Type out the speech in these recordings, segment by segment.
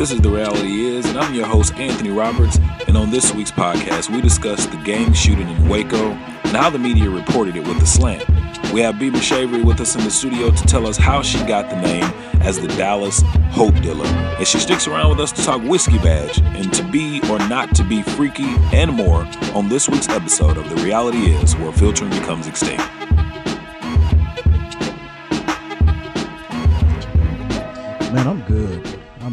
This is The Reality Is, and I'm your host, Anthony Roberts. And on this week's podcast, we discuss the gang shooting in Waco and how the media reported it with a slant. We have Beba Shavery with us in the studio to tell us how she got the name as the Dallas Hope Dealer. And she sticks around with us to talk Whiskey Badge and to be or not to be freaky and more on this week's episode of The Reality Is, where filtering becomes extinct. Man, I'm good.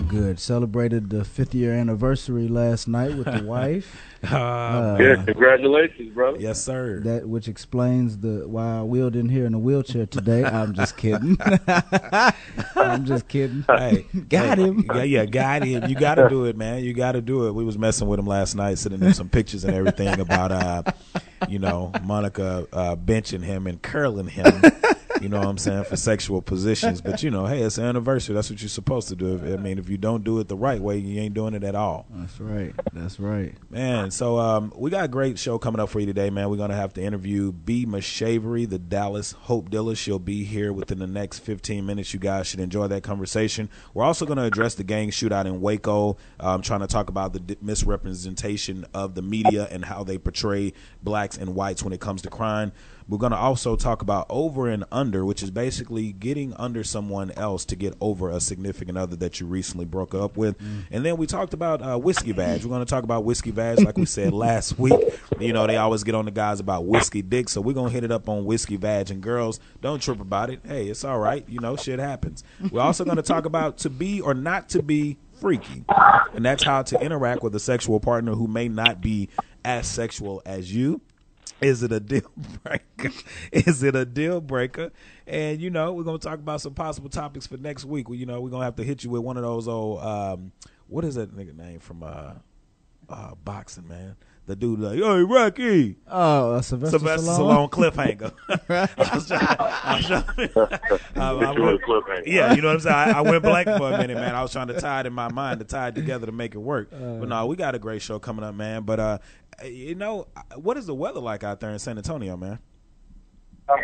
I'm good. Celebrated the fifth year anniversary last night with the wife. Uh, Yeah, congratulations, brother. Yes, sir. That which explains the why I wheeled in here in a wheelchair today. I'm just kidding. I'm just kidding. Hey, Got hey, him. Yeah, yeah, got him. You got to do it, man. You got to do it. We was messing with him last night, sending him some pictures and everything about, uh, you know, Monica uh, benching him and curling him. You know what I'm saying for sexual positions, but you know, hey, it's an anniversary. That's what you're supposed to do. I mean, if you don't do it the right way, you ain't doing it at all. That's right. That's right. Man, so um, we got a great show coming up for you today, man. We're gonna have to interview B. Mashavery, the Dallas Hope Dealer. She'll be here within the next 15 minutes. You guys should enjoy that conversation. We're also gonna address the gang shootout in Waco. I'm trying to talk about the misrepresentation of the media and how they portray blacks and whites when it comes to crime. We're going to also talk about over and under, which is basically getting under someone else to get over a significant other that you recently broke up with. And then we talked about uh, whiskey badge. We're going to talk about whiskey badge, like we said last week. You know, they always get on the guys about whiskey dick, so we're going to hit it up on whiskey badge. And girls, don't trip about it. Hey, it's all right. You know, shit happens. We're also going to talk about to be or not to be freaky, and that's how to interact with a sexual partner who may not be as sexual as you. Is it a deal breaker? Is it a deal breaker? And you know, we're gonna talk about some possible topics for next week. We, you know, we're gonna have to hit you with one of those old um, what is that nigga name from uh, uh, boxing, man? The dude like, hey Rocky, Oh, uh, Sylvester, Sylvester Stallone. Stallone cliffhanger. I was trying, I was trying, I- I went- cliffhanger. yeah, you know what I'm saying. I, I went blank for a minute, man. I was trying to tie it in my mind to tie it together to make it work. but no, we got a great show coming up, man. But uh, you know, what is the weather like out there in San Antonio, man? Uh,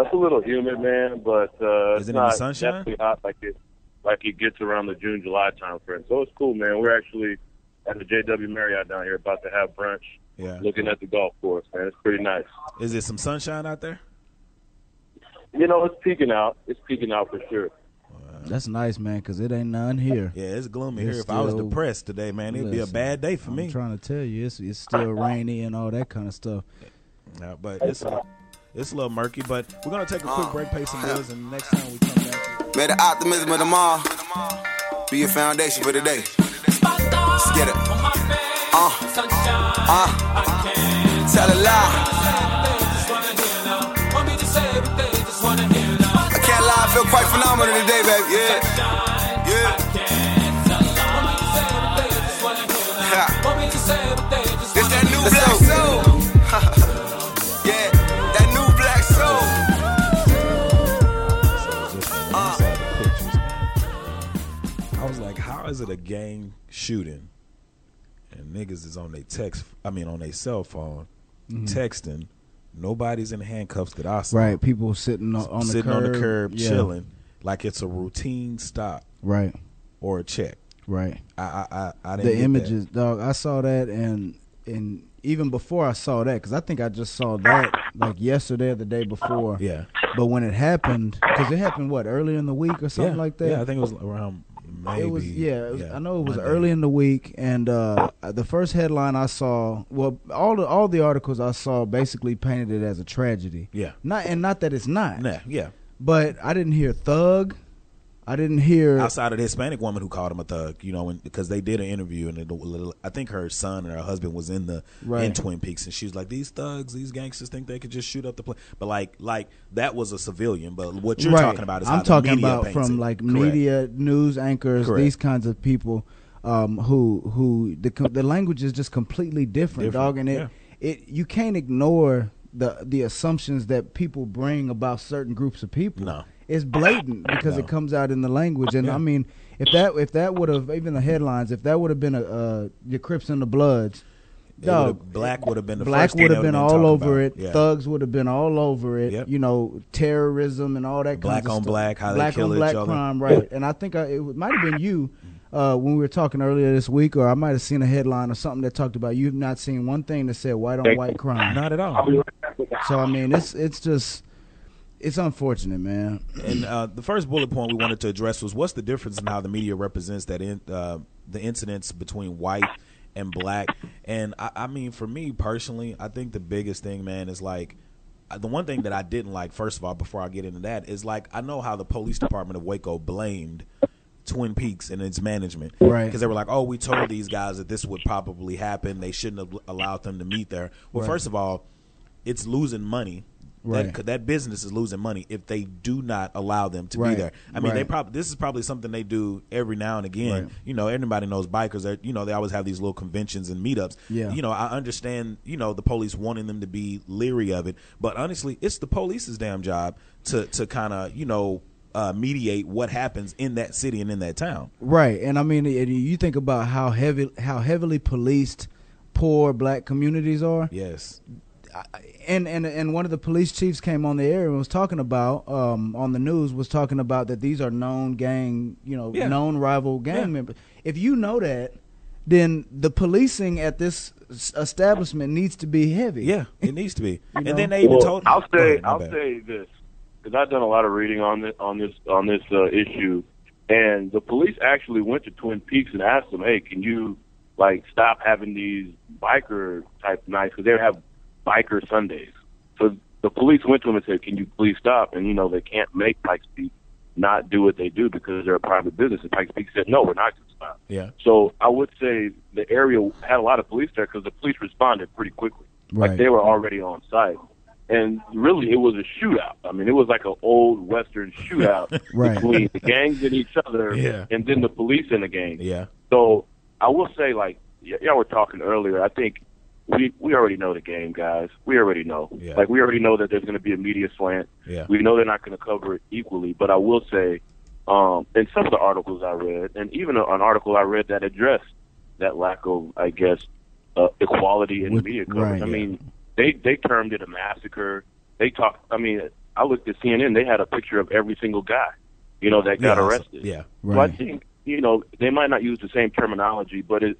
it's a little humid, man, but uh, Is it's it any not sunshine? definitely hot like it like it gets around the June July time frame. So it's cool, man. We're actually at the JW Marriott down here, about to have brunch, Yeah. looking at the golf course, man. It's pretty nice. Is there some sunshine out there? You know, it's peaking out. It's peaking out for sure. That's nice, man, because it ain't none here. Yeah, it's gloomy It's here. If I was depressed today, man, it'd be a bad day for I'm me. trying to tell you, it's it's still rainy and all that kind of stuff. Yeah, but it's a, it's a little murky. But we're gonna take a quick break, pay some bills, and next time we come back. May the optimism of tomorrow be your foundation for today. Let's get it. Uh, uh, tell a lie. I can't lie, I feel quite phenomenal today, baby. Yeah. Yeah. Ha. It's that new black soul. yeah, that new black soul. I was like, how is it a gang shooting and niggas is on their text? I mean, on their cell phone mm-hmm. texting. Nobody's in handcuffs that I saw. Right, people sitting on, on the sitting curb, on the curb, yeah. chilling, like it's a routine stop Right, or a check. right. I I I, I didn't the get that. images, dog. I saw that, and and even before I saw that, because I think I just saw that like yesterday or the day before. Yeah, But when it happened, because it happened what earlier in the week or something yeah, like that. Yeah, I think it was around maybe. It was yeah, it was, I know it was Monday. early in the week, and uh, the first headline I saw, well, all the all the articles I saw basically painted it as a tragedy. Yeah, Not and not that it's not, nah, yeah. but I didn't hear thug. I didn't hear outside of the Hispanic woman who called him a thug, you know, because they did an interview and it, I think her son and her husband was in the Right. in Twin Peaks and she was like, these thugs, these gangsters think they could just shoot up the place, but like like that was a civilian, but what you're right. talking about is I'm talking about from it. like Correct. media, news anchors, Correct. these kinds of people um, who who the the language is just completely different, Different, dog, and it yeah. it you can't ignore the the assumptions that people bring about certain groups of people. No. It's blatant because No. it comes out in the language, and Yeah. I mean, if that if that would have even the headlines, if that would have been a uh, the Crips and the Bloods, It dog, black would have been the black first would have been been all over about. it. Yeah. Thugs would have been all over it. Yep. You know, terrorism and all that. Black kinds of on stuff. black, how they black kill on each black other. crime, right? And I think I, it might have been you uh, when we were talking earlier this week, or I might have seen a headline or something that talked about you've not seen one thing that said white on white crime. Not at all. So I mean, it's it's just it's unfortunate, man. And uh, the first bullet point we wanted to address was what's the difference in how the media represents that in, uh, the incidents between white and black. And I, I mean, for me personally, I think the biggest thing, man, is like uh, the one thing that I didn't like. First of all, before I get into that, is like I know how the police department of Waco blamed. Twin Peaks and its management, Right. Because they were like, "Oh, we told these guys that this would probably happen. They shouldn't have allowed them to meet there." Well, Right. first of all, it's losing money. Right. That, that business is losing money if they do not allow them to Right. be there. I mean, they probably this is probably something they do every now and again. Right. You know, everybody knows bikers. Are, you know, they always have these little conventions and meetups. Yeah. You know, I understand. You know, the police wanting them to be leery of it, but honestly, it's the police's damn job to to kind of you know uh, mediate what happens in that city and in that town. Right, and I mean, you think about how heavy, how heavily policed poor black communities are. Yes. And and and one of the police chiefs came on the air and was talking about um, on the news was talking about that these are known gang, you know, Yeah. known rival gang Yeah. members. If you know that, then the policing at this establishment needs to be heavy. Yeah, it needs to be. and know? then they even Well, told. I'll say ahead, I'll bad. say this because I've done a lot of reading on this on this on this uh, issue, and the police actually went to Twin Peaks and asked them, "Hey, can you like stop having these biker type nights because they have biker Sundays?" So the police went to them and said, "Can you please stop?" And you know they can't make Pikes Peak not do what they do because they're a private business. And Pikes Peak said, "No, we're not going to stop." Yeah. So I would say the area had a lot of police there because the police responded pretty quickly. Right. Like they were already on site. And really, it was a shootout. I mean, it was like an old Western shootout Right. between the gangs and each other, Yeah. and then the police and the gang. Yeah. So I will say, like y'all were talking earlier, I think we we already know the game, guys. We already know. Yeah. Like we already know that there's going to be a media slant. Yeah. We know they're not going to cover it equally. But I will say, um, in some of the articles I read, and even a, an article I read that addressed that lack of, I guess, uh, equality in With- media coverage. right. I mean, they they termed it a massacre. They talked. I mean, I looked at CNN. They had a picture of every single guy, you know, that got Yeah, arrested. Yeah. So I think you know they might not use the same terminology, but it,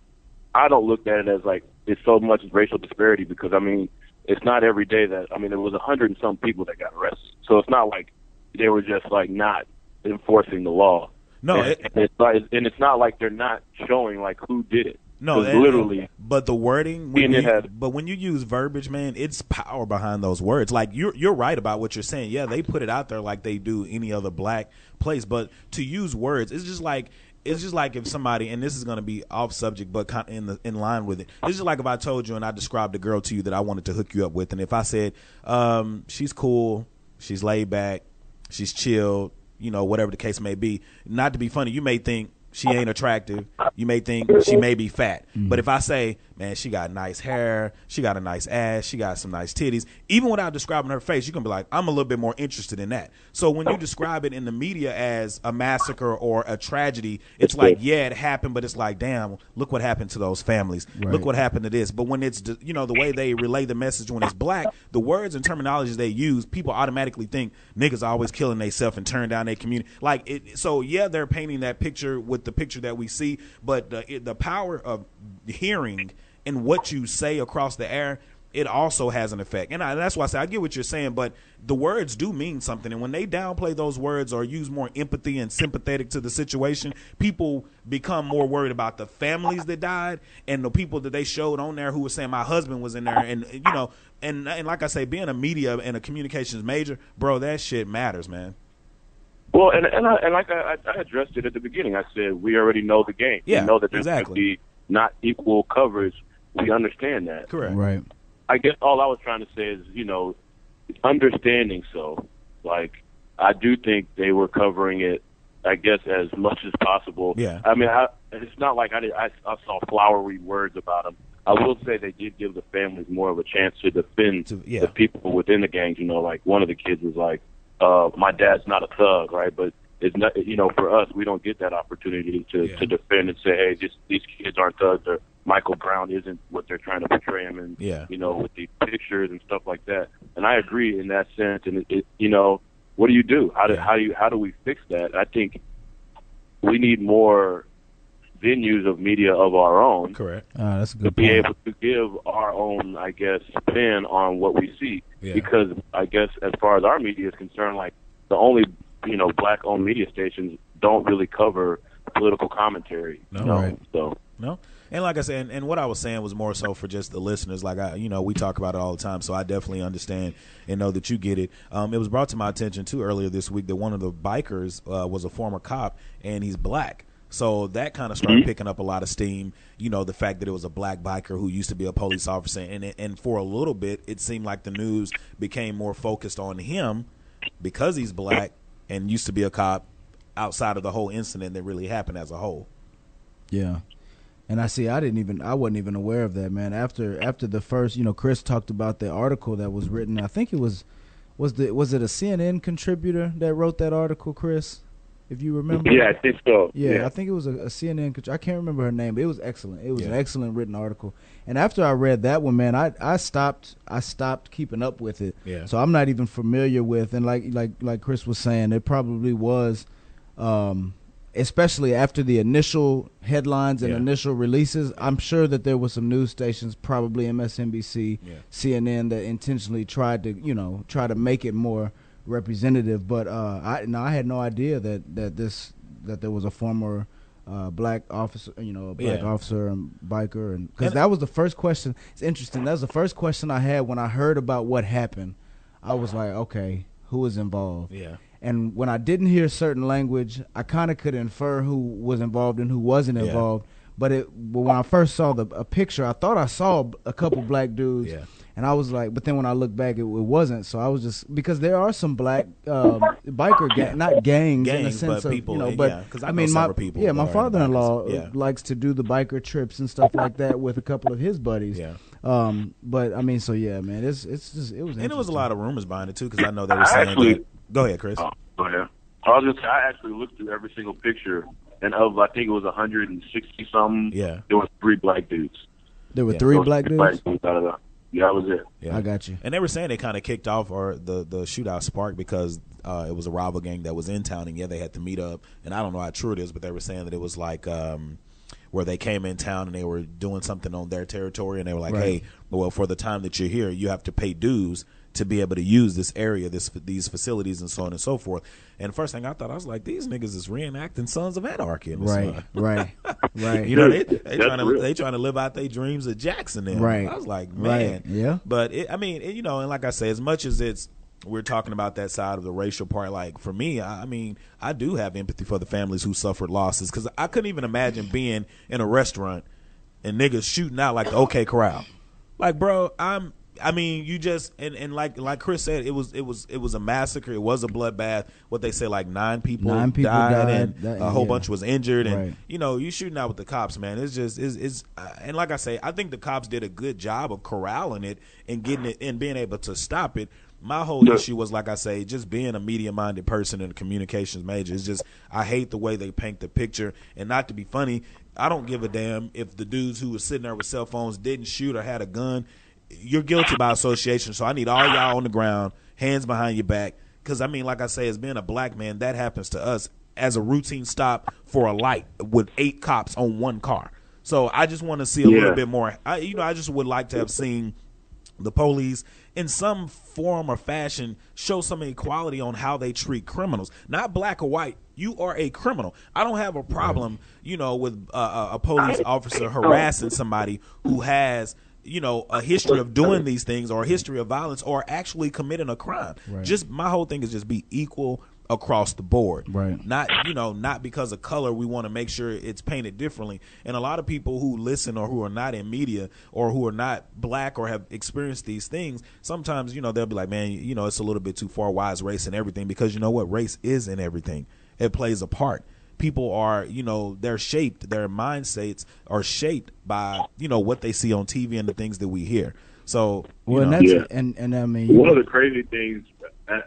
I don't look at it as like it's so much racial disparity because I mean it's not every day that I mean there was a hundred and some people that got arrested, so it's not like they were just like not enforcing the law. No, and, it- and it's like, and it's not like they're not showing like who did it. No, and- literally. But the wording, when you, had- but when you use verbiage, man, it's power behind those words. Like you're you're right about what you're saying. Yeah, they put it out there like they do any other black place, but to use words, it's just like it's just like if somebody, and this is going to be off subject, but kind of in the in line with it. It's just like if I told you and I described a girl to you that I wanted to hook you up with, and if I said, um, she's cool, she's laid back, she's chill, you know, whatever the case may be. Not to be funny, you may think she ain't attractive. You may think she may be fat. Mm-hmm. But if I say, man, she got nice hair, she got a nice ass, she got some nice titties, even without describing her face, you can be like, I'm a little bit more interested in that. So when you describe it in the media as a massacre or a tragedy, it's like, yeah, it happened, but it's like, damn, look what happened to those families. Look what happened to this. But when it's, you know, the way they relay the message when it's black, the words and terminologies they use, people automatically think niggas always killing themselves and turn down their community. Like it. So yeah, they're painting that picture with the picture that we see, but the the power of hearing and what you say across the air. It also has an effect, and I, that's why I say I get what you're saying, but the words do mean something. And when they downplay those words or use more empathy and sympathetic to the situation, people become more worried about the families that died and the people that they showed on there who was saying my husband was in there, and you know, and and like I say, being a media and a communications major, bro, that shit matters, man. Well, and and, I, and like I, I addressed it at the beginning, I said we already know the game. Yeah, we know that there's exactly. going to be not equal coverage. We understand that. Correct. Right. I guess all I was trying to say is, you know, understanding so. Like, I do think they were covering it, I guess, as much as possible. Yeah. I mean, I, it's not like I, did, I, I saw flowery words about them. I will say they did give the families more of a chance to defend To- yeah. the people within the gangs. You know, like one of the kids was like, uh, "My dad's not a thug, right?" But it's not, you know, for us, we don't get that opportunity to Yeah. to defend and say, "Hey, this, these kids aren't thugs." Or Michael Brown isn't what they're trying to portray him in. Yeah. You know, with the pictures and stuff like that. And I agree in that sense. And it, it you know, what do you do? How do Yeah. how do you how do we fix that? I think we need more venues of media of our own Correct. Ah, that's a to good be point. able to give our own, I guess, spin on what we see. Yeah. Because I guess as far as our media is concerned, like the only you know black owned media stations don't really cover political commentary. No. you know? Right. So No. And like I said, and, and what I was saying was more so for just the listeners. Like I, you know, we talk about it all the time, so I definitely understand and know that you get it. Um, it was brought to my attention too earlier this week that one of the bikers uh, was a former cop and he's black. So that kind of started mm-hmm. picking up a lot of steam. You know, the fact that it was a black biker who used to be a police officer, and it, and for a little bit, it seemed like the news became more focused on him because he's black and used to be a cop. Outside of the whole incident that really happened as a whole. Yeah. And I see I didn't even I wasn't even aware of that, man. After after the first, you know, Chris talked about the article that was written. I think it was was the was it a CNN contributor that wrote that article, Chris? If you remember. yeah, I think so. Yeah, I think it was a, a CNN. I can't remember her name, but it was excellent. It was an excellent written article. And after I read that one, man, I I stopped I stopped keeping up with it. Yeah. So I'm not even familiar with. And like like like Chris was saying, it probably was, um, especially after the initial headlines and Yeah. initial releases. I'm sure that there were some news stations, probably MSNBC, Yeah. CNN, that intentionally tried to you know try to make it more representative. But uh, I no, I had no idea that that this that there was a former uh, black officer, you know, black Yeah. officer and biker, and because that was the first question. It's interesting. That was the first question I had when I heard about what happened. I was like, okay, who is involved? Yeah. And when I didn't hear certain language, I kind of could infer who was involved and who wasn't involved. Yeah. But it, but when I first saw the a picture, I thought I saw a couple black dudes, Yeah. And I was like, but then when I look back, it, it wasn't. So I was just because there are some black um, biker gang, not gangs, in the sense but of people, you know, yeah, I I mean, my people yeah, my father-in-law. Yeah. likes to do the biker trips and stuff like that with a couple of his buddies. Yeah. Um, but I mean, so yeah, man, it's it's just it was And it was a lot of rumors behind it too, because I know they were I saying. actually- that, go ahead, Chris. Oh, go ahead. I was just I actually looked through every single picture, and of I think it was 160 something. Yeah. there was three black dudes. There were Yeah. three There was black three dudes. dudes out of the, yeah, that was it. Yeah. I got you. And they were saying they kind of kicked off or the the shootout sparked because uh, it was a rival gang that was in town, and yeah, they had to meet up. And I don't know how true it is, but they were saying that it was like um, where they came in town and they were doing something on their territory, and they were like, Right. "Hey, well, for the time that you're here, you have to pay dues." To be able to use this area, this these facilities, and so on and so forth. And first thing I thought, I was like, these niggas is reenacting Sons of Anarchy. In this Right, right, right. You know, they they trying to real. they trying to live out their dreams of Jackson. Then Right. I was like, Right. man, Yeah. But it, I mean, it, you know, and like I say, as much as it's we're talking about that side of the racial part, like for me, I, I mean, I do have empathy for the families who suffered losses because I couldn't even imagine being in a restaurant and niggas shooting out like the OK Corral. Like, bro, I'm. I mean, you just and, and like like Chris said, it was it was it was a massacre. It was a bloodbath. What they say, like nine people, Nine people died, died. and That- a whole yeah. bunch was injured, and Right. you know, you shooting out with the cops, man. It's just is is uh, and like I say, I think the cops did a good job of corralling it and getting it and being able to stop it. My whole Yeah. issue was like I say, just being a media minded person and a communications major. It's just I hate the way they paint the picture. And not to be funny, I don't give a damn if the dudes who was sitting there with cell phones didn't shoot or had a gun. You're guilty by association. So I need all y'all on the ground, hands behind your back. Because I mean, like I say, as being a black man, that happens to us as a routine stop for a light with eight cops on one car. So I just want to see a Yeah. little bit more. I, you know, I just would like to have seen the police in some form or fashion show some equality on how they treat criminals not black or white you are a criminal i don't have a problem you know with uh, a police officer harassing somebody who has you know a history of doing these things or a history of violence or actually committing a crime Right. just my whole thing is just be equal across the board. Right. Not you know, not because of color we want to make sure it's painted differently. And a lot of people who listen or who are not in media or who are not black or have experienced these things, sometimes, you know, they'll be like, Man, you know, it's a little bit too far. Why is race and everything? Because you know what? Race is in everything. It plays a part. People are, you know, they're shaped, their mindsets are shaped by, you know, what they see on TV and the things that we hear. So, you Well, and know, that's Yeah. and and I mean, One of the crazy things, uh,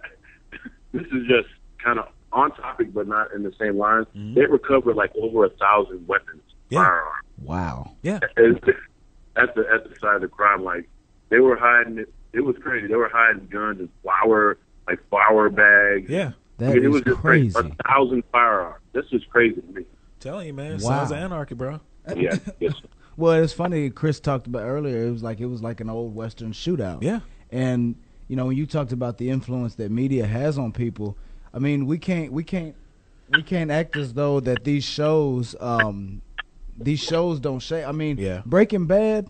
this is just kind of on topic, but not in the same lines. They recovered like over a thousand weapons, Mm-hmm. Yeah. firearms. wow. yeah. And at the at the side of the crime, like they were hiding it. It was crazy. They were hiding guns and flour, like flour bags. Yeah. I That mean, it is was just crazy. A thousand firearms. This is crazy to me. Telling you, man, Wow. sons of anarchy, bro. Yeah. yes. Well, it's funny. Chris talked about earlier. It was like it was like an old western shootout. Yeah. And you know when you talked about the influence that media has on people, I mean we can't we can't we can't act as though that these shows um these shows don't shape. I mean, Yeah. Breaking Bad.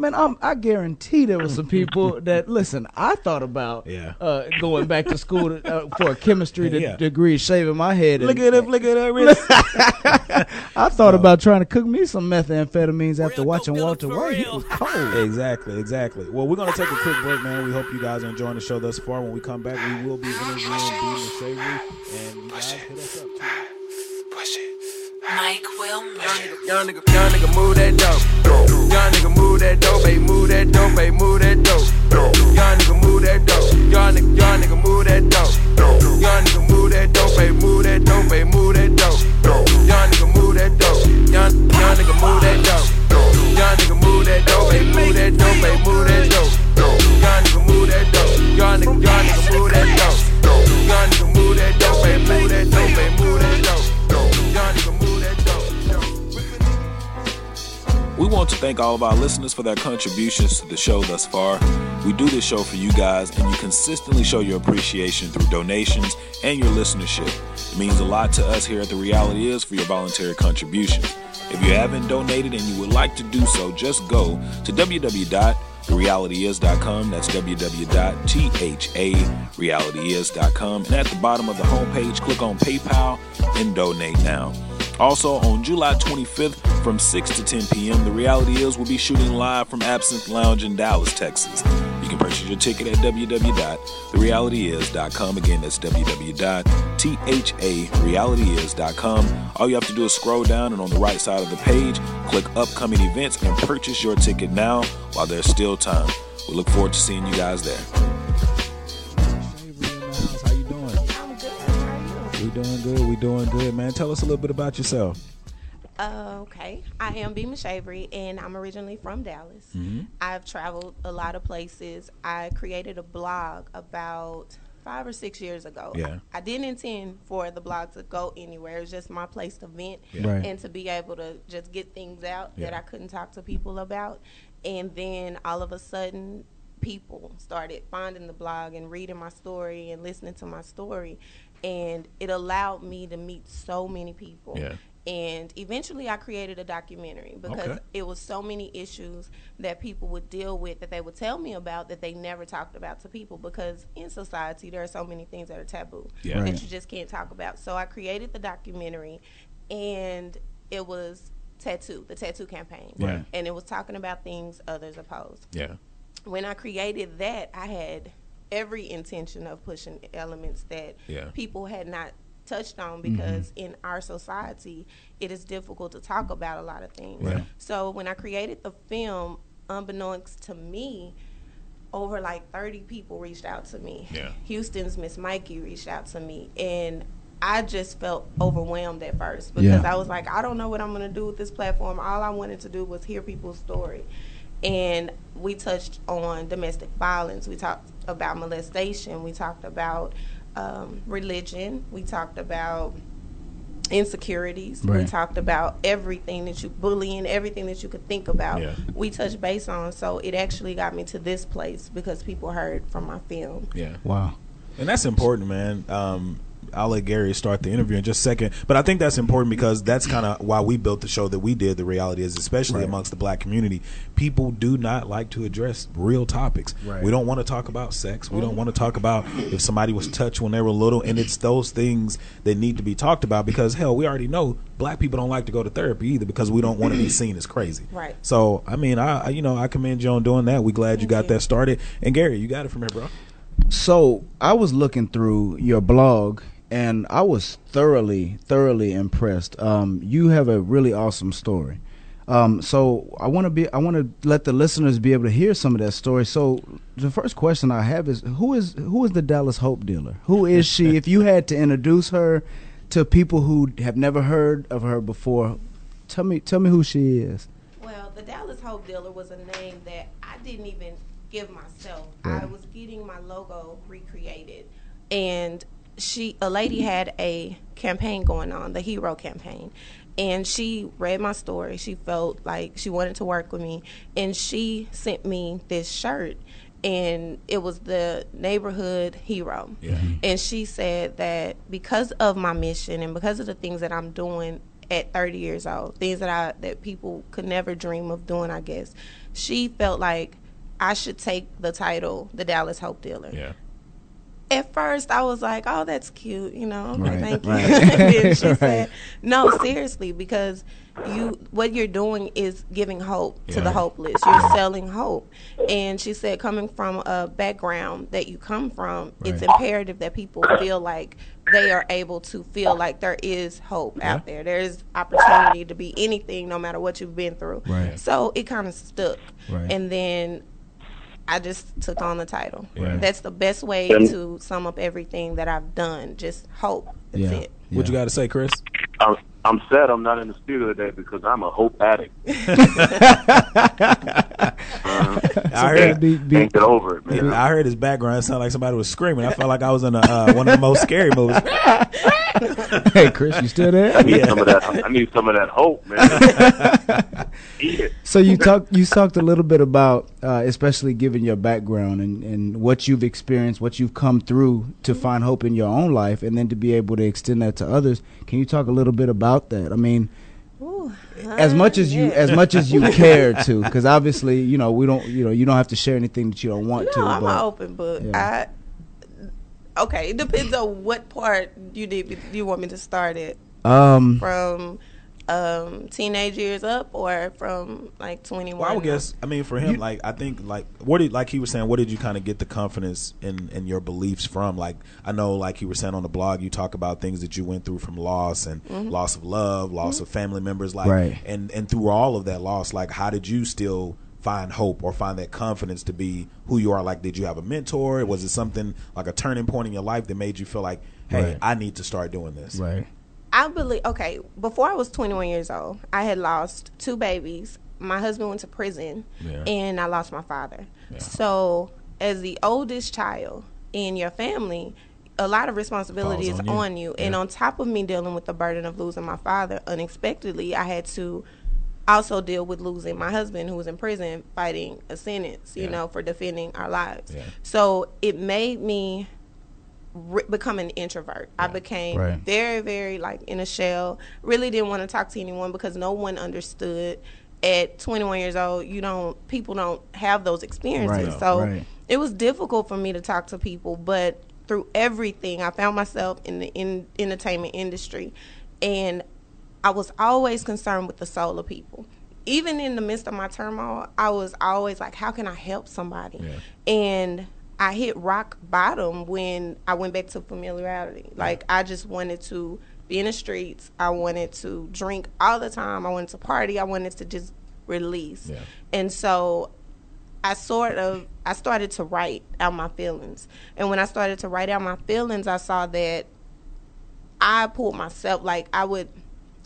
Man, I'm, I guarantee there were some people that listen. I thought about Yeah. uh, going back to school to, uh, for a chemistry de- Yeah. degree, shaving my head. Look and- at it, look at that. I thought about trying to cook me some methamphetamines after watching Walter White. He was cold. Exactly, exactly. Well, we're going to take a quick break, man. We hope you guys are enjoying the show thus far. When we come back, we will be interviewing Beaton and Savory. And you guys hit us up. Mike Wilmer. Young nigga, young nigga, move that dope. Young nigga, move that dope, baby, move that dope, baby, move that dope. Young nigga, move that dope. Young nigga, young nigga, move that dope. Young nigga, move that dope, baby, move that dope, baby, move that dope. Young nigga, move that dope. Young, young nigga, move that dope. Young nigga, move that dope, baby, move that dope, baby, move that dope. Young nigga, move that dope. Young nigga, young nigga, move that dope. Young nigga, move that dope, baby, move that dope, baby, move want to thank all of our listeners for their contributions to the show thus far. We do this show for you guys, and you consistently show your appreciation through donations and your listenership. It means a lot to us here at The Reality Is for your voluntary contributions. If you haven't donated and you would like to do so, just go to www.therealityis.com. That's www.therealityis.com. And at the bottom of the homepage, click on PayPal and donate now. Also, on July 25th from 6 to 10 p.m., The Reality Is will be shooting live from Absinthe Lounge in Dallas, Texas. You can purchase your ticket at www.therealityis.com. Again, that's www.therealityis.com. All you have to do is scroll down and on the right side of the page, click upcoming events and purchase your ticket now while there's still time. We look forward to seeing you guys there. We doing good. We doing good, man. Tell us a little bit about yourself. Uh, okay. I am Beema Shavery, and I'm originally from Dallas. Mm-hmm. I've traveled a lot of places. I created a blog about five or six years ago. Yeah. I, I didn't intend for the blog to go anywhere. It was just my place to vent Right. and to be able to just get things out that I couldn't talk to people about. And then all of a sudden, people started finding the blog and reading my story and listening to my story. And it allowed me to meet so many people Yeah. and eventually I created a documentary because Okay. it was so many issues that people would deal with that they would tell me about that they never talked about to people because in society there are so many things that are taboo Yeah. Right. that you just can't talk about. So I created the documentary and it was tattoo, the tattoo campaign. Right. And it was talking about things others oppose Yeah. when I created that, I had every intention of pushing elements that Yeah. people had not touched on because mm-hmm. in our society, it is difficult to talk about a lot of things. Right. So when I created the film, unbeknownst to me, over like 30 people reached out to me. Yeah. Houston's Miss Mikey reached out to me and I just felt overwhelmed at first because Yeah. I was like, I don't know what I'm going to do with this platform. All I wanted to do was hear people's story. And we touched on domestic violence. We talked about molestation. We talked about um, religion. We talked about insecurities. We talked about everything that you bullying, everything that you could think about. Yeah. We touched base on. So it actually got me to this place because people heard from my film. Yeah. Wow. And that's important, man. Um, I'll let Gary start the interview in just a second. But I think that's important because that's kind of why we built the show that we did. The reality is, especially Right. amongst the black community, people do not like to address real topics. Right. We don't want to talk about sex. We don't want to talk about if somebody was touched when they were little, and it's those things that need to be talked about because hell, we already know black people don't like to go to therapy either because we don't want to be seen as crazy. Right. So I mean, I I- you know I commend you on doing that. We glad you got that started. And Gary, you got it from here, bro. So I was looking through your blog and I was thoroughly, thoroughly impressed. Um, you have a really awesome story. Um, so I want to be, I want to let the listeners be able to hear some of that story. So the first question I have is, who is who is the Dallas Hope dealer? Who is she? if you had to introduce her to people who have never heard of her before, tell me, tell me who she is. Well, the Dallas Hope Dealer was a name that I didn't even give myself. Right. I was getting my logo recreated, and she, a lady, had a campaign going on, the Hero campaign, and she read my story. She felt like she wanted to work with me, and she sent me this shirt. And it was the neighborhood hero. Yeah. Mm-hmm. And she said that because of my mission and because of the things that I'm doing at 30 years old, things that I that people could never dream of doing, I guess. She felt like I should take the title, the Dallas Hope Dealer. Yeah. At first, I was like, "Oh, that's cute," you know. Okay, Right, thank you. right. she Right. said, "No, seriously, because you what you're doing is giving hope to the hopeless. You're selling hope." And she said, coming from a background that you come from, it's imperative that people feel like they are able to feel like there is hope out there. There is opportunity to be anything, no matter what you've been through. Right. So it kind of stuck, Right. and then I just took on the title. Right. That's the best way And- to sum up everything that I've done. Just hope. That's Yeah. it. What you got to say, Chris? I'm, I'm sad I'm not in the studio today because I'm a hope addict. I heard. Be- be- Can't get over it, man. I heard his background sound like somebody was screaming. I felt like I was in a, uh, one of the most scary movies. hey, Chris, you still there? I need some of that. I need some of that hope, man. Eat. So you talked you talked a little bit about, uh, especially given your background and, and what you've experienced, what you've come through to find hope in your own life, and then to be able to extend that to others. Can you talk a little bit about that? I mean, Ooh, as much as you as much as you care to, because obviously you know we don't you know you don't have to share anything that you don't want to. No, I'm but an open book. Yeah. I okay. It depends on what part you need. You want me to start it um, from um, teenage years up or from like 21? Well, I would guess. I mean, for him, like I think, like what did like he was saying. What did you kind of get the confidence in in your beliefs from? Like I know, like he was saying on the blog, you talk about things that you went through from loss and loss of love, loss of family members, like Right. and and through all of that loss, like how did you still find hope or find that confidence to be who you are? Like, did you have a mentor? Was it something like a turning point in your life that made you feel like, hey, Right. I need to start doing this? right. I believe okay, before I was 21 years old, I had lost two babies. My husband went to prison Yeah. and I lost my father. So, as the oldest child in your family, a lot of responsibility is on you. on you. And on top of me dealing with the burden of losing my father unexpectedly, I had to also deal with losing my husband who was in prison fighting a sentence, you Yeah. know, for defending our lives. Yeah. So, it made me re- become an introvert. I became Right. very, very like in a shell. Really didn't want to talk to anyone because no one understood. At 21 years old, you don't people don't have those experiences. Right, so right. it was difficult for me to talk to people. But through everything, I found myself in the in, entertainment industry, and I was always concerned with the soul of people. Even in the midst of my turmoil, I was always like, how can I help somebody? And I hit rock bottom when I went back to familiarity. Like I just wanted to be in the streets. I wanted to drink all the time. I wanted to party. I wanted to just release. Yeah. And so I sort of I started to write out my feelings. And when I started to write out my feelings, I saw that I pulled myself like I would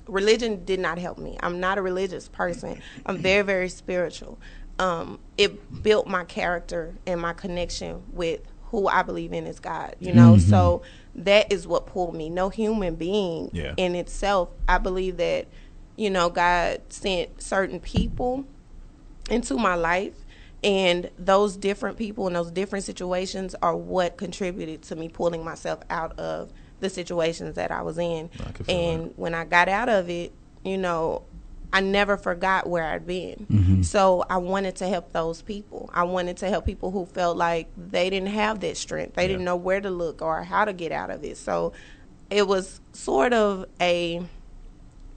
religion did not help me. I'm not a religious person. I'm very very spiritual. Um it built my character and my connection with who I believe in as God, you know? So that is what pulled me. No human being Yeah. in itself. I believe that you know God sent certain people into my life and those different people and those different situations are what contributed to me pulling myself out of the situations that I was in. I and when I got out of it, you know, I never forgot where I'd been. Mm-hmm. So I wanted to help those people. I wanted to help people who felt like they didn't have that strength. They didn't know where to look or how to get out of it. So it was sort of a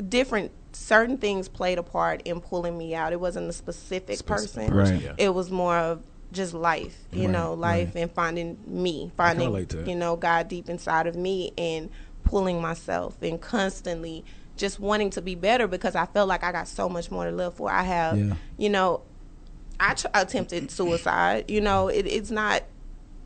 different certain things played a part in pulling me out. It wasn't a specific, Specific person. person, Right. yeah. It was more of just life, you Right, know, life right. and finding me, finding relate you know God deep inside of me and pulling myself and constantly just wanting to be better because I felt like I got so much more to live for. I have, Yeah. you know, I tr- attempted suicide. You know, it, it's not,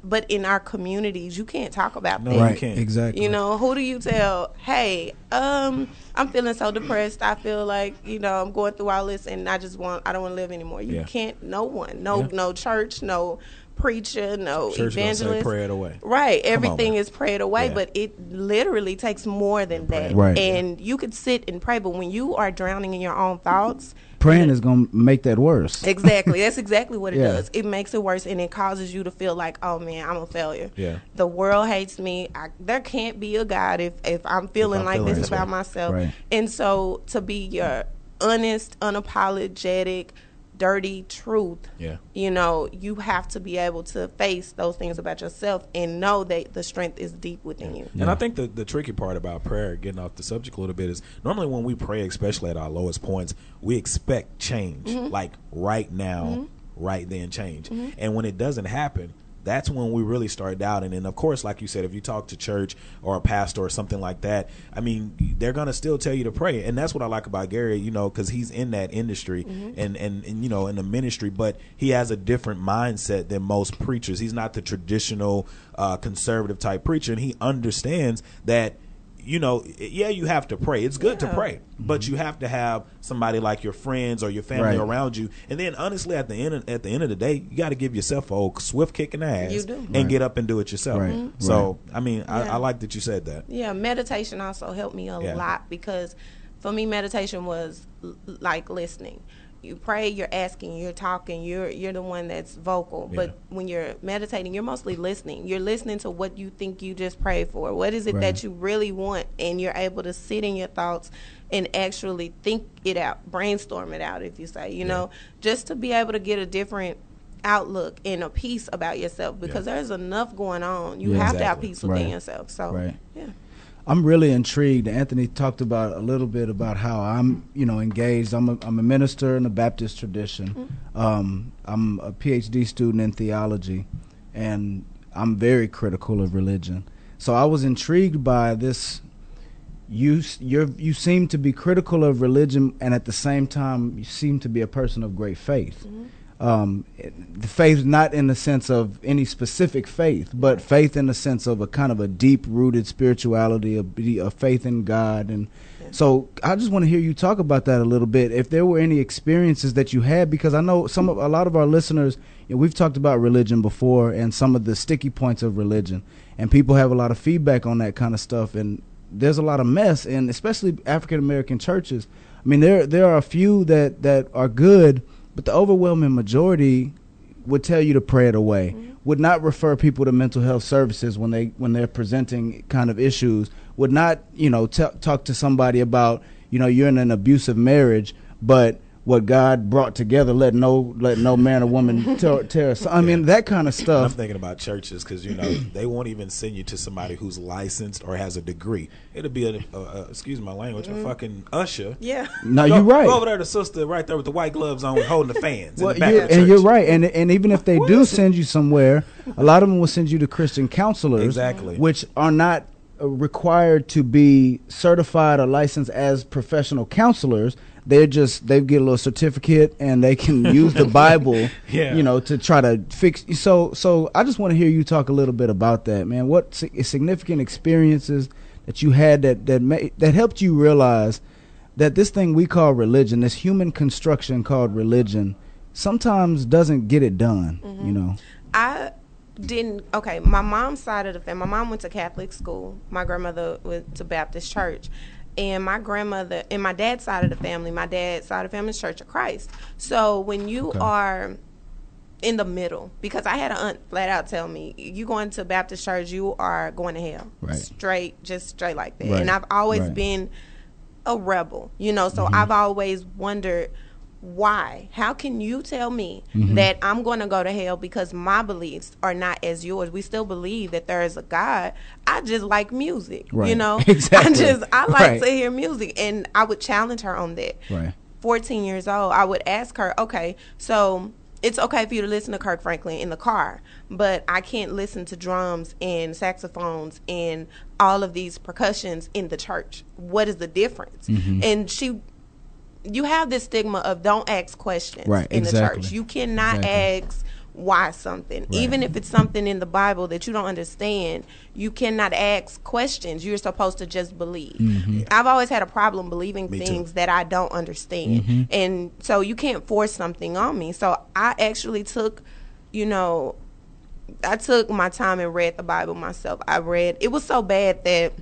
but in our communities, you can't talk about No, that. you right. can't. Exactly. You know, who do you tell? Hey, um, I'm feeling so depressed. I feel like you know I'm going through all this, and I just want I don't want to live anymore. You Yeah. can't. No one. No. Yeah. No church. No preacher. No Church evangelist. pray it away. Right. On, Everything man. is prayed away, Yeah. but it literally takes more than that. Right. And you could sit and pray, but when you are drowning in your own thoughts. Praying is gonna make that worse. Exactly. That's exactly what it Yeah. does. It makes it worse and it causes you to feel like, oh man, I'm a failure. Yeah. The world hates me. I, there can't be a God if, if I'm feeling I'm like feeling this about way. myself. Right. And so to be your honest, unapologetic, dirty truth, Yeah. you know, you have to be able to face those things about yourself and know that the strength is deep within you. And I think the, the tricky part about prayer, getting off the subject a little bit, is normally when we pray, especially at our lowest points, we expect change, Mm-hmm. like right now, right then, change. And when it doesn't happen, that's when we really start doubting. And of course, like you said, if you talk to church or a pastor or something like that, I mean, they're gonna still tell you to pray. And that's what I like about Gary, you know, because he's in that industry and, and and you know in the ministry, but he has a different mindset than most preachers. He's not the traditional uh, conservative type preacher, and he understands that you know, yeah, you have to pray. It's good to pray, but you have to have somebody like your friends or your family Right. around you. And then, honestly, at the end of, at the end of the day, you got to give yourself a old swift kick in the ass You do. and Right. get up and do it yourself. Right. Mhm. So, I mean, I, Yeah. I like that you said that. Yeah, meditation also helped me a Yeah. lot because for me meditation was l- like listening. You pray, you're asking, you're talking, you're you're the one that's vocal. Yeah. But when you're meditating, you're mostly listening. You're listening to what you think you just prayed for. What is it Right. that you really want? And you're able to sit in your thoughts and actually think it out, brainstorm it out if you say, you know, just to be able to get a different outlook and a peace about yourself because Yeah. there's enough going on. You Yeah. have to have Exactly. peace within Right. yourself. So Right. yeah. I'm really intrigued. Anthony talked about a little bit about how I'm, you know, engaged. I'm a, I'm a minister in the Baptist tradition. Um, I'm a PhD student in theology, and I'm very critical of religion. So I was intrigued by this. You you you seem to be critical of religion, and at the same time, you seem to be a person of great faith. Um, the faith not in the sense of any specific faith, but faith in the sense of a kind of a deep rooted spirituality, a, a faith in God, and so I just want to hear you talk about that a little bit. If there were any experiences that you had, because I know some of a lot of our listeners, you know, we've talked about religion before and some of the sticky points of religion, and people have a lot of feedback on that kind of stuff, and there's a lot of mess, and especially African American churches. I mean, there there are a few that that are good, but the overwhelming majority would tell you to pray it away. Mm-hmm. Would not refer people to mental health services when they when they're presenting kind of issues. Would not you know t- talk to somebody about you know you're in an abusive marriage, but what God brought together, let no let no man or woman tear. tear us- I mean that kind of stuff. I'm thinking about churches because you know they won't even send you to somebody who's licensed or has a degree. It'll be a, a, a excuse my language, a fucking usher. Yeah. No, Go- you're right. Go over there, the sister right there with the white gloves on, holding the fans. in Well, the back you're- of the and you're right, and and even if they do send you somewhere, a lot of them will send you to Christian counselors, Exactly. which are not uh, required to be certified or licensed as professional counselors. They're just they get a little certificate and they can use the Bible, Yeah. you know, to try to fix. So, so I just want to hear you talk a little bit about that, man. What significant experiences that you had that that ma- that helped you realize that this thing we call religion, this human construction called religion, sometimes doesn't get it done. You mm-hmm. know, I didn't. Okay, my mom's side of the family. My mom went to Catholic school. My grandmother went to Baptist church, and my grandmother and my dad's side of the family. My dad's side of the family is Church of Christ. So when you Okay. are in the middle because I had an aunt flat out tell me, "You going to Baptist church, you are going to hell." Right. Straight, just straight like that. Right. And I've always Right. been a rebel, you know. So Mhm. I've always wondered why. How can you tell me Mhm. that I'm going to go to hell because my beliefs are not as yours? We still believe that there is a God. I just like music, you know. Exactly. I just I like Right. to hear music, and I would challenge her on that. Right. 14 years old, I would ask her, okay, so it's okay for you to listen to Kirk Franklin in the car, but I can't listen to drums and saxophones and all of these percussions in the church. What is the difference? Mhm. And she, you have this stigma of don't ask questions Right, in the church. You cannot Exactly. ask why something, Right. even if it's something in the Bible that you don't understand. You cannot ask questions. You're supposed to just believe. Mhm. I've always had a problem believing Me too. things that I don't understand. Mhm. And so you can't force something on me. So I actually took, you know, I took my time and read the Bible myself. I read, it was so bad that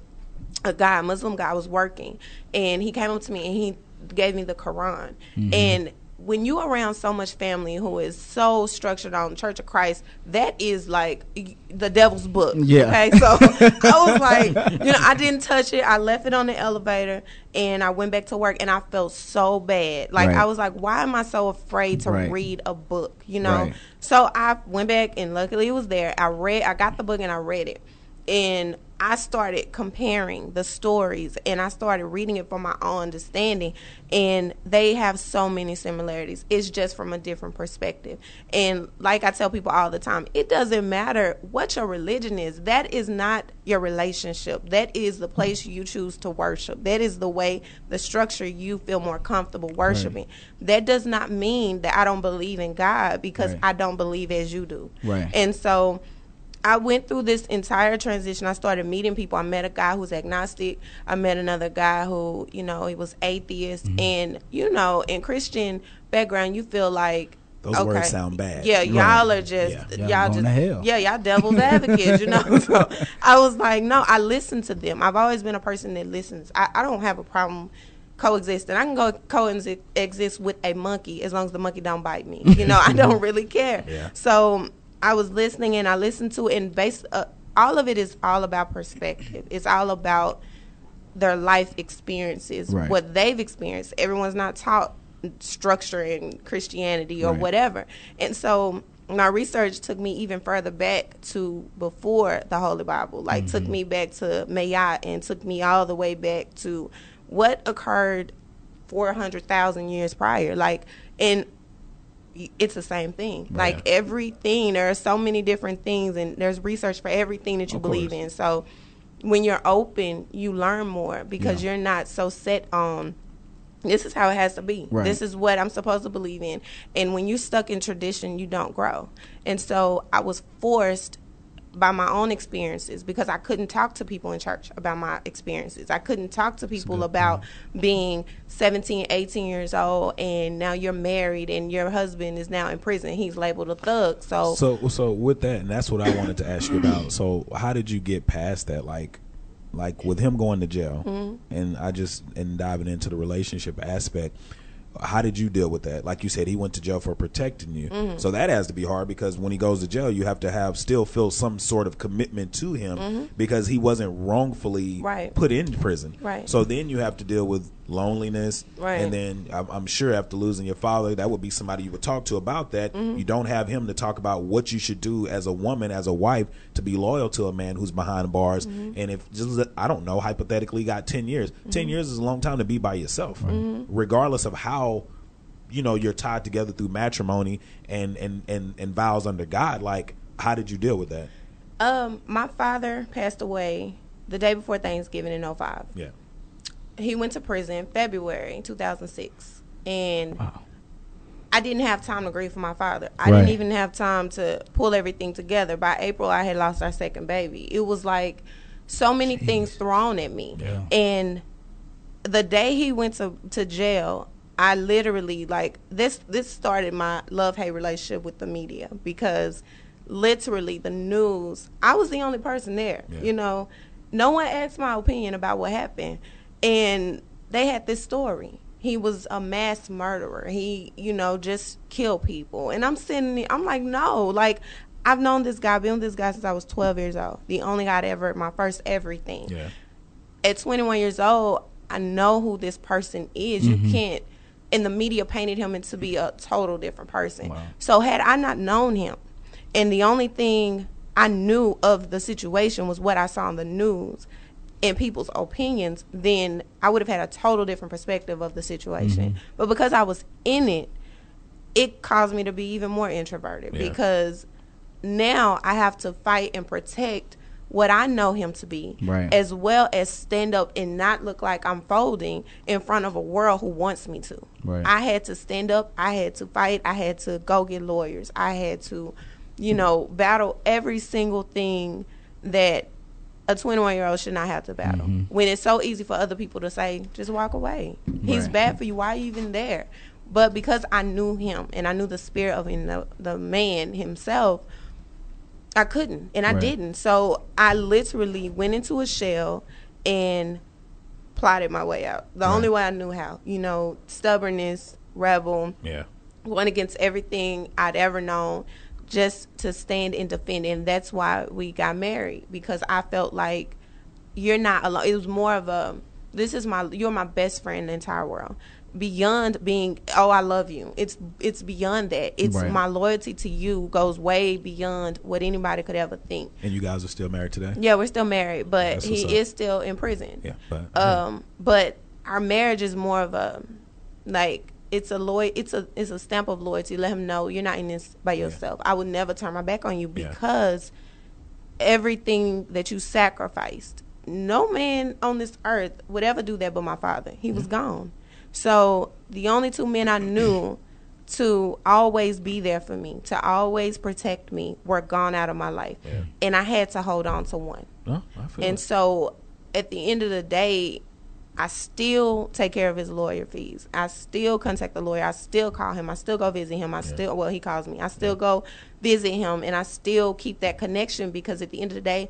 a guy, a Muslim guy, was working and he came up to me and he gave me the Quran. Mhm. And when you around so much family who is so structured on Church of Christ, that is like the devil's book. Yeah. Okay. So I was like, you know, I didn't touch it. I left it on the elevator and I went back to work and I felt so bad. Like Right. I was like, why am I so afraid to Right. read a book? You know? Right. So I went back and luckily it was there. I read I got the book and I read it. And I started comparing the stories and I started reading it for my own understanding and they have so many similarities. It's just from a different perspective. And like I tell people all the time, it doesn't matter what your religion is. That is not your relationship. That is the place you choose to worship. That is the way the structure you feel more comfortable worshiping. That does not mean that I don't believe in God because Right. I don't believe as you do. Right. And so I went through this entire transition. I started meeting people. I met a guy who's agnostic. I met another guy who, you know, he was atheist. Mm-hmm. And, you know, in Christian background, you feel like Those okay, words sound bad. Yeah, y'all are just Yeah. Y'all y'all just hell. yeah, y'all devil's advocates, you know. so I was like, no, I listen to them. I've always been a person that listens. I, I don't have a problem coexisting. I can go coexist with a monkey as long as the monkey don't bite me. You know, I don't really care. Yeah. So I was listening and I listened to it, and based uh, all of it is all about perspective. It's all about their life experiences, Right. what they've experienced. Everyone's not taught structure in Christianity or Right. whatever, and so my research took me even further back to before the Holy Bible. Like took Mm-hmm. me back to Mayat and took me all the way back to what occurred four hundred thousand years prior. Like and it's the same thing. Like everything, there are so many different things, and there's research for everything that you Of believe course. in. So when you're open, you learn more because you're not so set on. This is how it has to be. Right. This is what I'm supposed to believe in. And when you're stuck in tradition, you don't grow. And so I was forced by my own experiences because I couldn't talk to people in church about my experiences. I couldn't talk to people about being 17, 18 years old and now you're married and your husband is now in prison. He's labeled a thug. So, So so with that, and that's what I wanted to ask you about. So how did you get past that? Like like with him going to jail Mm-hmm. and I just and diving into the relationship aspect. How did you deal with that? Like you said, he went to jail for protecting you. Mm-hmm. So that has to be hard because when he goes to jail, you have to have still feel some sort of commitment to him because he wasn't wrongfully Mm-hmm. Right. put in prison. Right. So then you have to deal with loneliness, Right. and then I'm, I'm sure after losing your father, that would be somebody you would talk to about that. Mm-hmm. You don't have him to talk about what you should do as a woman, as a wife, to be loyal to a man who's behind bars. Mm-hmm. And if just I don't know, hypothetically, got ten years. Ten years is a long time to be by yourself, Mm-hmm. regardless of how you know you're tied together through matrimony and and and and vows under God. Like, how did you deal with that? um, my father passed away the day before Thanksgiving in 05. Yeah. He went to prison February 2006, and Wow. I didn't have time to grieve for my father. I Right. didn't even have time to pull everything together. By April, I had lost our second baby. It was like so many things thrown at me, Yeah. and the day he went to to jail. I literally like this. This started my love hate relationship with the media because literally the news. I was the only person there. Yeah. You know, no one asked my opinion about what happened, and they had this story. he was a mass murderer. He, you know, just killed people. And I'm sitting there, I'm like, no, like I've known this guy, been with this guy since I was 12 years old. The only guy to ever, my first everything. Yeah. At 21 years old, I know who this person is. Mm-hmm. You can't, and the media painted him into be a total different person. Wow. So had I not known him, and the only thing I knew of the situation was what I saw on the news and people's opinions, then I would have had a total different perspective of the situation. Mhm. But because I was in it, it caused me to be even more introverted Yeah. because now I have to fight and protect what I know him to be, Right. as well as stand up and not look like I'm folding in front of a world who wants me to. Right. I had to stand up, I had to fight, I had to go get lawyers, I had to, you know, battle every single thing that a 21 year old should not have to battle. Mhm. When it's so easy for other people to say, just walk away. He's Right. bad for you. Why are you even there? But because I knew him and I knew the spirit of him, the, the man himself, I couldn't and I Right. didn't. So I literally went into a shell and plotted my way out. The only way I knew how. You know, stubbornness, rebel, Yeah. going against everything I'd ever known just to stand and defend. And that's why we got married because I felt like you're not alone. It was more of a, this is my, you're my best friend in the entire world. Beyond being, oh, I love you. It's it's beyond that. It's Right. my loyalty to you goes way beyond what anybody could ever think. And you guys are still married today? Yeah, we're still married, but That's he is still in prison. Yeah, but Um, but our marriage is more of a like it's a loy it's a it's a stamp of loyalty. Let him know you're not in this by yourself. I would never turn my back on you Yeah. because everything that you sacrificed, no man on this earth would ever do that but my father. He was mm-hmm. gone. So the only two men I knew to always be there for me, to always protect me, were gone out of my life. And I had to hold on to one. Oh, And it. so at the end of the day, I still take care of his lawyer fees. I still contact the lawyer. I still call him. I still go visit him. I still, well, he calls me. I still go visit him and I still keep that connection because at the end of the day,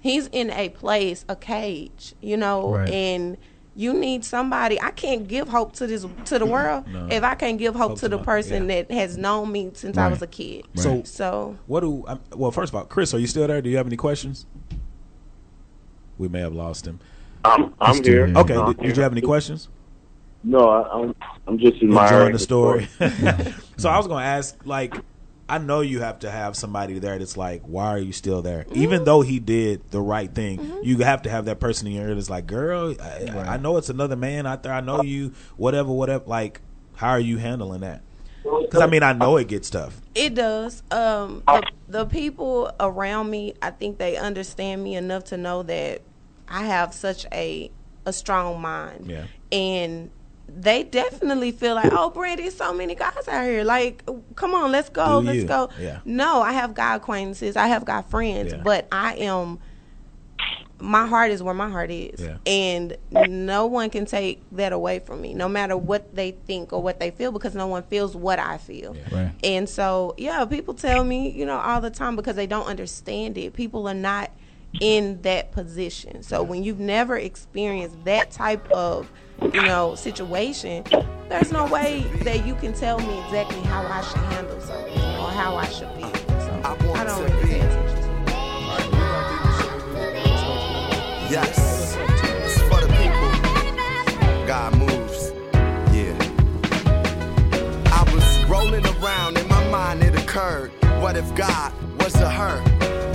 he's in a place, a cage, you know, Right. and you need somebody. I can't give hope to this to the world No. if I can't give hope, Hope to the person yeah. that has known me since I was a kid. So, so what do? Um, well, first of all, Chris, are you still there? Do you have any questions? We may have lost him. I'm I'm Still here. here. Okay. I'm Did, did you have any questions? No, I, I'm I'm just admiring Enjoying the story. so I was going to ask, like, I know you have to have somebody there that's like, why are you still there? Even mm-hmm. though he did the right thing, mm-hmm. you have to have that person in your ear that's like, girl, I, I know it's another man out there. I know you, whatever, whatever. Like, how are you handling that? Because I mean, I know it gets tough. It does. Um, the, the people around me, I think they understand me enough to know that I have such a a strong mind, Yeah. and they definitely feel like, oh, Brandy, so many guys out here. Like, come on, let's go, Do let's you? go. Yeah. No, I have guy acquaintances, I have guy friends, Yeah. but I am. My heart is where my heart is, Yeah. and no one can take that away from me, no matter what they think or what they feel, because no one feels what I feel. Right. And so, yeah, people tell me, you know, all the time because they don't understand it. People are not in that position. So when you've never experienced that type of, you know, situation, there's no way that you can tell me exactly how I should handle something or how I should be. So I don't really pay attention. Yes. It's for the people. God moves. Yeah. I was rolling around in my mind, it occurred. What if God was a her?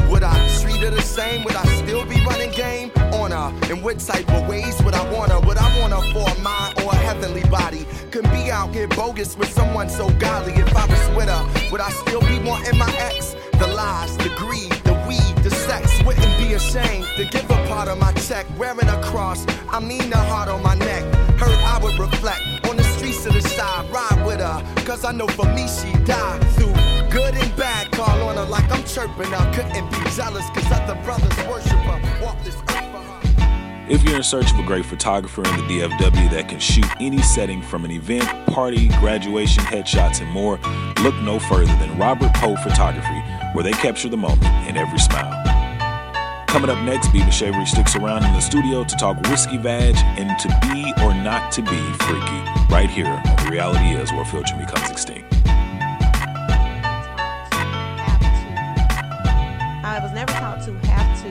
Would I treat her the same? Would I still be running game on her? In what type of ways would I want her? Would I want her for a mind or a heavenly body? Couldn't be out here bogus with someone so godly. If I was with her, would I still be wanting my ex? The lies, the greed, the weed, the sex. Wouldn't be ashamed to give a part of my check. Wearing a cross, I mean the heart on my neck. Heard I would reflect on the streets of the side. Ride with her, cause I know for me she died through good and bad. Call on her like I'm chirping. Couldn't be jealous, cause other brothers worship her. Walk this. If you're in search of a great photographer in the DFW that can shoot any setting from an event, party, graduation, headshots, and more, look no further than Robert Poe Photography, where they capture the moment in every smile. Coming up next, B Mashavery sticks around in the studio to talk whiskey vag and to be or not to be freaky, right here on The Reality Is Where Filter Becomes Extinct. I was never taught to have to.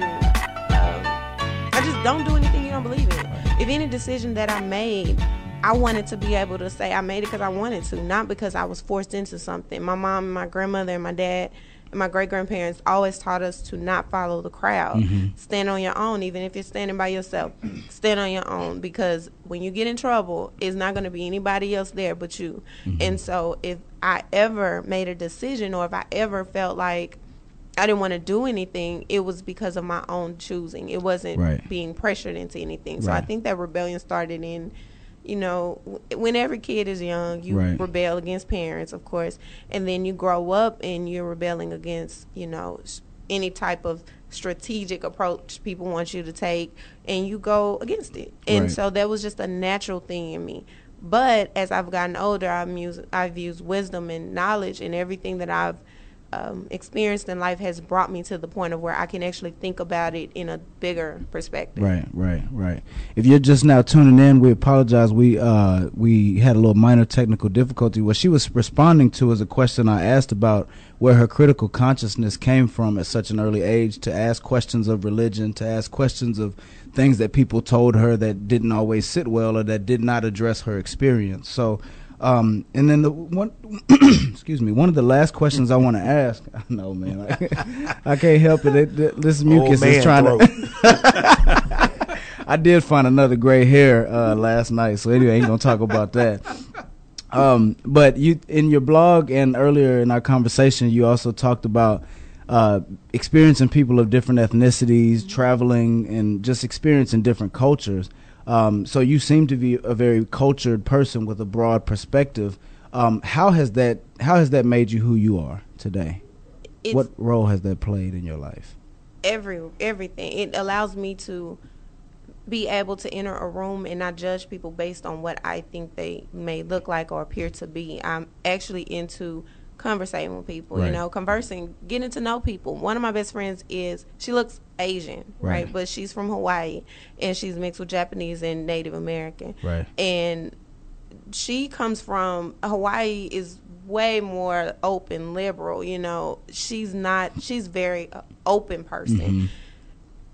Um, I just don't do anything you don't believe in. If any decision that I made, I wanted to be able to say I made it because I wanted to, not because I was forced into something. My mom, and my grandmother, and my dad, and my great grandparents always taught us to not follow the crowd. Mhm. Stand on your own, even if you're standing by yourself. Stand on your own because when you get in trouble, it's not going to be anybody else there but you. And so if I ever made a decision or if I ever felt like I didn't want to do anything, it was because of my own choosing. It wasn't Right. being pressured into anything. So I think that rebellion started in, you know, w- when every kid is young, you Right. rebel against parents, of course, and then you grow up and you're rebelling against, you know, any type of strategic approach people want you to take, and you go against it. And Right. so that was just a natural thing in me. But as I've gotten older, I've used, I've used wisdom and knowledge, and everything that I've um, experienced in life has brought me to the point of where I can actually think about it in a bigger perspective. Right, right, right. If you're just now tuning in, we apologize. We uh we had a little minor technical difficulty. What she was responding to is a question I asked about where her critical consciousness came from at such an early age to ask questions of religion, to ask questions of things that people told her that didn't always sit well or that did not address her experience. So um, and then the one, excuse me, one of the last questions I want to ask. I know, man, I, I can't help it. it, it this mucus is trying throat. to. I did find another gray hair uh, last night, so anyway, ain't gonna talk about that. Um, but you in your blog and earlier in our conversation, you also talked about uh, experiencing people of different ethnicities, traveling, and just experiencing different cultures. Um, so you seem to be a very cultured person with a broad perspective. Um, how has that How has that made you who you are today? It's- what role has that played in your life? every everything. It allows me to be able to enter a room and not judge people based on what I think they may look like or appear to be. I'm actually into conversating with people, Right. you know, conversing, getting to know people. One of my best friends is she looks Asian, right? Right. But she's from Hawaii and she's mixed with Japanese and Native American. Right. And she comes from Hawaii is way more open, liberal, you know. She's not she's very uh, open person. Mhm.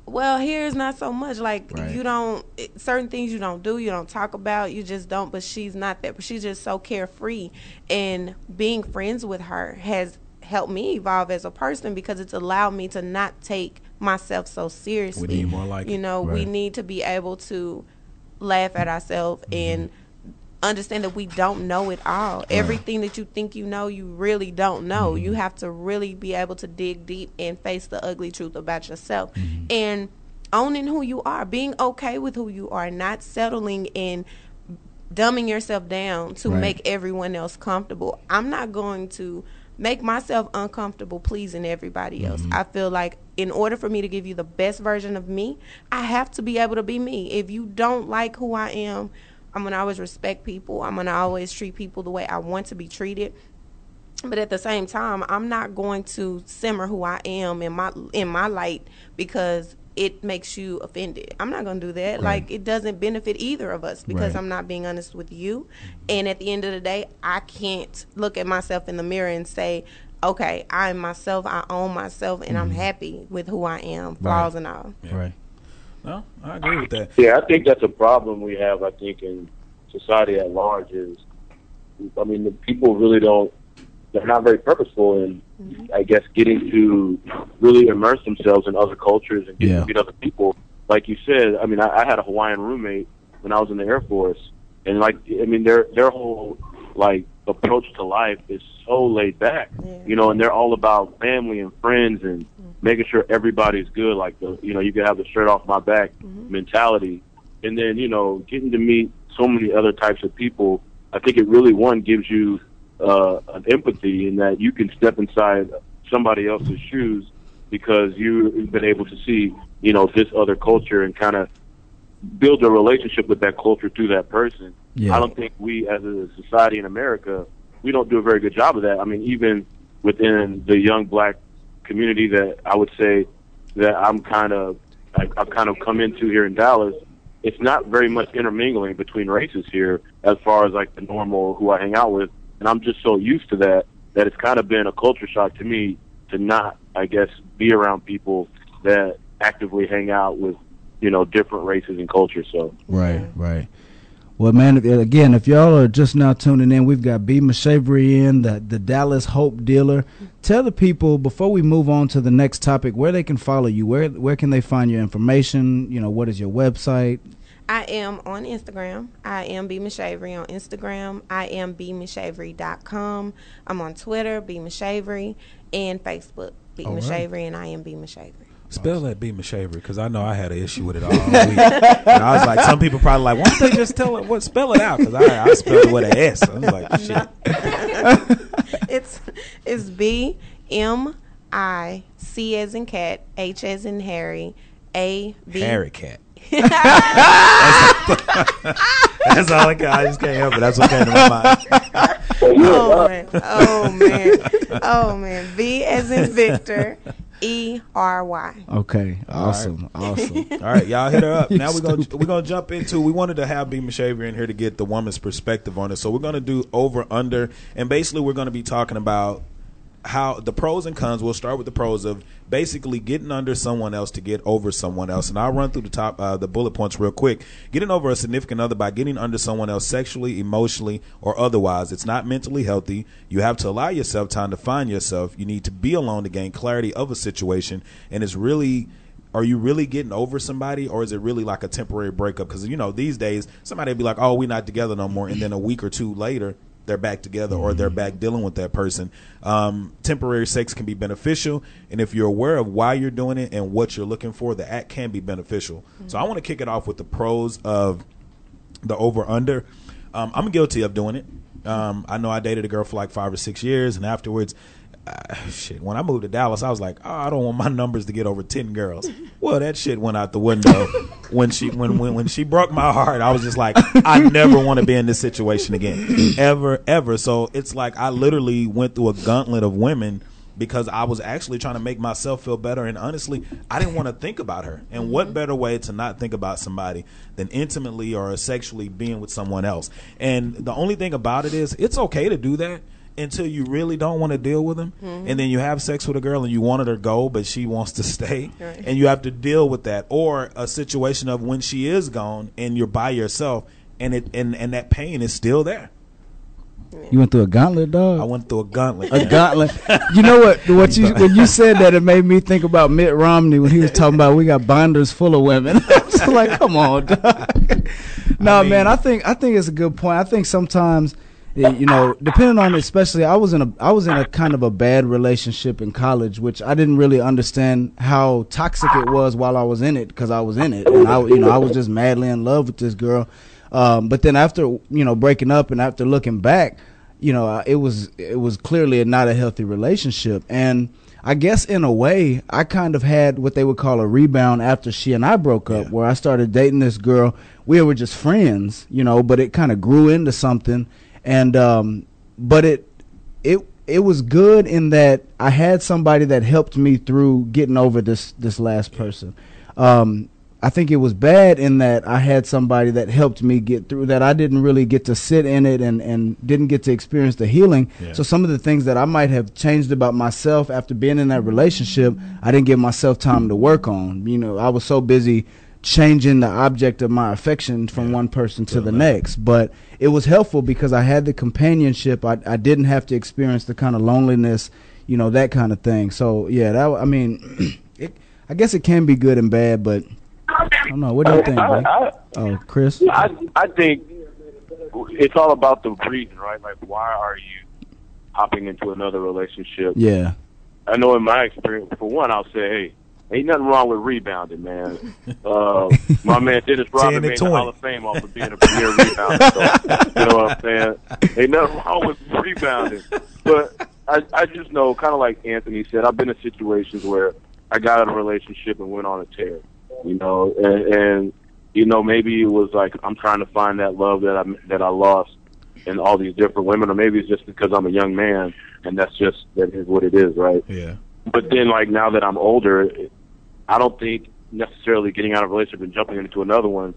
Well, here's not so much. Like Right. you don't certain things you don't do, you don't talk about, you just don't. But she's not that. But she's just so carefree, and being friends with her has helped me evolve as a person because it's allowed me to not take myself so seriously. We need more like you know, we need to be able to laugh at ourselves mm-hmm. and understand that we don't know it all. Everything that you think you know, you really don't know. Mm-hmm. You have to really be able to dig deep and face the ugly truth about yourself. Mm-hmm. And owning who you are, being okay with who you are, not settling and dumbing yourself down to Right. make everyone else comfortable. I'm not going to make myself uncomfortable pleasing everybody else. Mm-hmm. I feel like in order for me to give you the best version of me, I have to be able to be me. If you don't like who I am, I'm going to always respect people. I'm going to always treat people the way I want to be treated. But at the same time, I'm not going to simmer who I am in my in my light because it makes you offended. I'm not going to do that. Right. Like it doesn't benefit either of us because Right. I'm not being honest with you. And at the end of the day, I can't look at myself in the mirror and say, "Okay, I'm myself. I own myself, and I'm mm-hmm. happy with who I am, flaws and all." Right. No, I agree with that. Yeah, I think that's a problem we have. I think in society at large is, I mean, the people really don't. They're not very purposeful in, I guess, getting to really immerse themselves in other cultures and get Yeah. to meet other people. Like you said, I mean, I, I had a Hawaiian roommate when I was in the Air Force, and like, I mean, their their whole like approach to life is so laid back, you know, and they're all about family and friends and mm-hmm. making sure everybody's good. Like the, you know, you can have the shirt off my back mm-hmm. mentality, and then you know, getting to meet so many other types of people. I think it really one gives you uh, an empathy in that you can step inside somebody else's shoes because you've been able to see, you know, this other culture and kind of build a relationship with that culture through that person. Yeah. I don't think we, as a society in America, we don't do a very good job of that. I mean, even within the young black community, that I would say that I'm kind of I, I've kind of come into here in Dallas, it's not very much intermingling between races here as far as like the normal who I hang out with, and I'm just so used to that that it's kind of been a culture shock to me to not, I guess, be around people that actively hang out with you know different races and cultures. So Right, right. Well, man, again, if y'all are just now tuning in, we've got B. Mashavery in, the, the Dallas Hope Dealer. Tell the people, before we move on to the next topic, where they can follow you. Where where can they find your information? You know, what is your website? I am on Instagram. I am B Mashavery on Instagram. I am bmashavery.com. I'm on Twitter, B Mashavery, and Facebook, B All right. Mashavery, and I am B Mashavery. Spell that B Mashavery because I know I had an issue with it all week. and I was like, some people probably like, why don't they just tell it? What spell it out? Because I, I spelled it with an S. I was like, shit. it's it's B M I C as in cat, H as in Harry, A B Harry cat. That's all I got. I just can't help it. That's what came to my mind. Oh man, oh man, oh man. V as in Victor, E R Y. Okay, awesome, awesome. All right, y'all hit her up. Now we're gonna we're gonna jump into. We wanted to have B Mashaver in here to get the woman's perspective on it. So we're gonna do over under, and basically we're gonna be talking about how the pros and cons. We'll start with the pros of basically getting under someone else to get over someone else, and I'll run through the top uh, the bullet points real quick. Getting over a significant other by getting under someone else sexually, emotionally, or otherwise. It's not mentally healthy. You have to allow yourself time to find yourself. You need to be alone to gain clarity of a situation, and it's really are you really getting over somebody or is it really like a temporary breakup because you know these days somebody will be like oh we're not together no more and then a week or two later they're back together or they're back dealing with that person um, temporary sex can be beneficial and if you're aware of why you're doing it and what you're looking for the act can be beneficial so i want to kick it off with the pros of the over under. Um, I'm guilty of doing it. Um, I know I dated a girl for like five or six years, and afterwards, shit. When I moved to Dallas, I was like, oh, I don't want my numbers to get over ten girls. Well, that shit went out the window when she when when when she broke my heart. I was just like, I never want to be in this situation again, ever ever. So it's like I literally went through a gauntlet of women because I was actually trying to make myself feel better. And honestly, I didn't want to think about her. And what mm-hmm. better way to not think about somebody than intimately or sexually being with someone else? And the only thing about it is, it's okay to do that until you really don't want to deal with them. Mhm. And then you have sex with a girl and you wanted her to go, but she wants to stay. Right. And you have to deal with that. Or a situation of when she is gone and you're by yourself and it and, and that pain is still there. You went through a gauntlet, dog. I went through a gauntlet. A gauntlet. You know what? What you when you said that, it made me think about Mitt Romney when he was talking about we got binders full of women. Just like, come on, dog. No, I mean- man. I think I think it's a good point. I think sometimes, you know, depending on especially, I was in a I was in a kind of a bad relationship in college, which I didn't really understand how toxic it was while I was in it because I was in it, and I you know I was just madly in love with this girl. Um, but then after you know breaking up and after looking back, you know it was it was clearly not a healthy relationship, and I guess in a way I kind of had what they would call a rebound after she and I broke up, where I started dating this girl. We were just friends, you know, but it kind of grew into something, and um, but it it it was good in that I had somebody that helped me through getting over this this last person. Um, I think it was bad in that I had somebody that helped me get through that. I didn't really get to sit in it and, and didn't get to experience the healing. Yeah. So some of the things that I might have changed about myself after being in that relationship, I didn't give myself time to work on. You know, I was so busy changing the object of my affection from one person to the next. But it was helpful because I had the companionship. I, I didn't have to experience the kind of loneliness, you know, that kind of thing. So yeah, that I mean, it, I guess it can be good and bad, but I don't know. What do you think, I- I- Oh, Chris. I I think it's all about the reason, right? Like, why are you hopping into another relationship? Yeah. I know in my experience, for one, I'll say, hey, ain't nothing wrong with rebounding, man. Uh, my man Dennis 10 Rodman made the 20. Hall of Fame off of being a premier rebounder. So, you know what I'm saying? Ain't nothing wrong with rebounding. But I, I just know, kind of like Anthony said, I've been in situations where I got out of a relationship and went on a tear. You know, and, and you know maybe it was like I'm trying to find that love that I that I lost in all these different women, or maybe it's just because I'm a young man and that's just that is what it is, right? Yeah. But then, like now that I'm older, I don't think necessarily getting out of a relationship and jumping into another one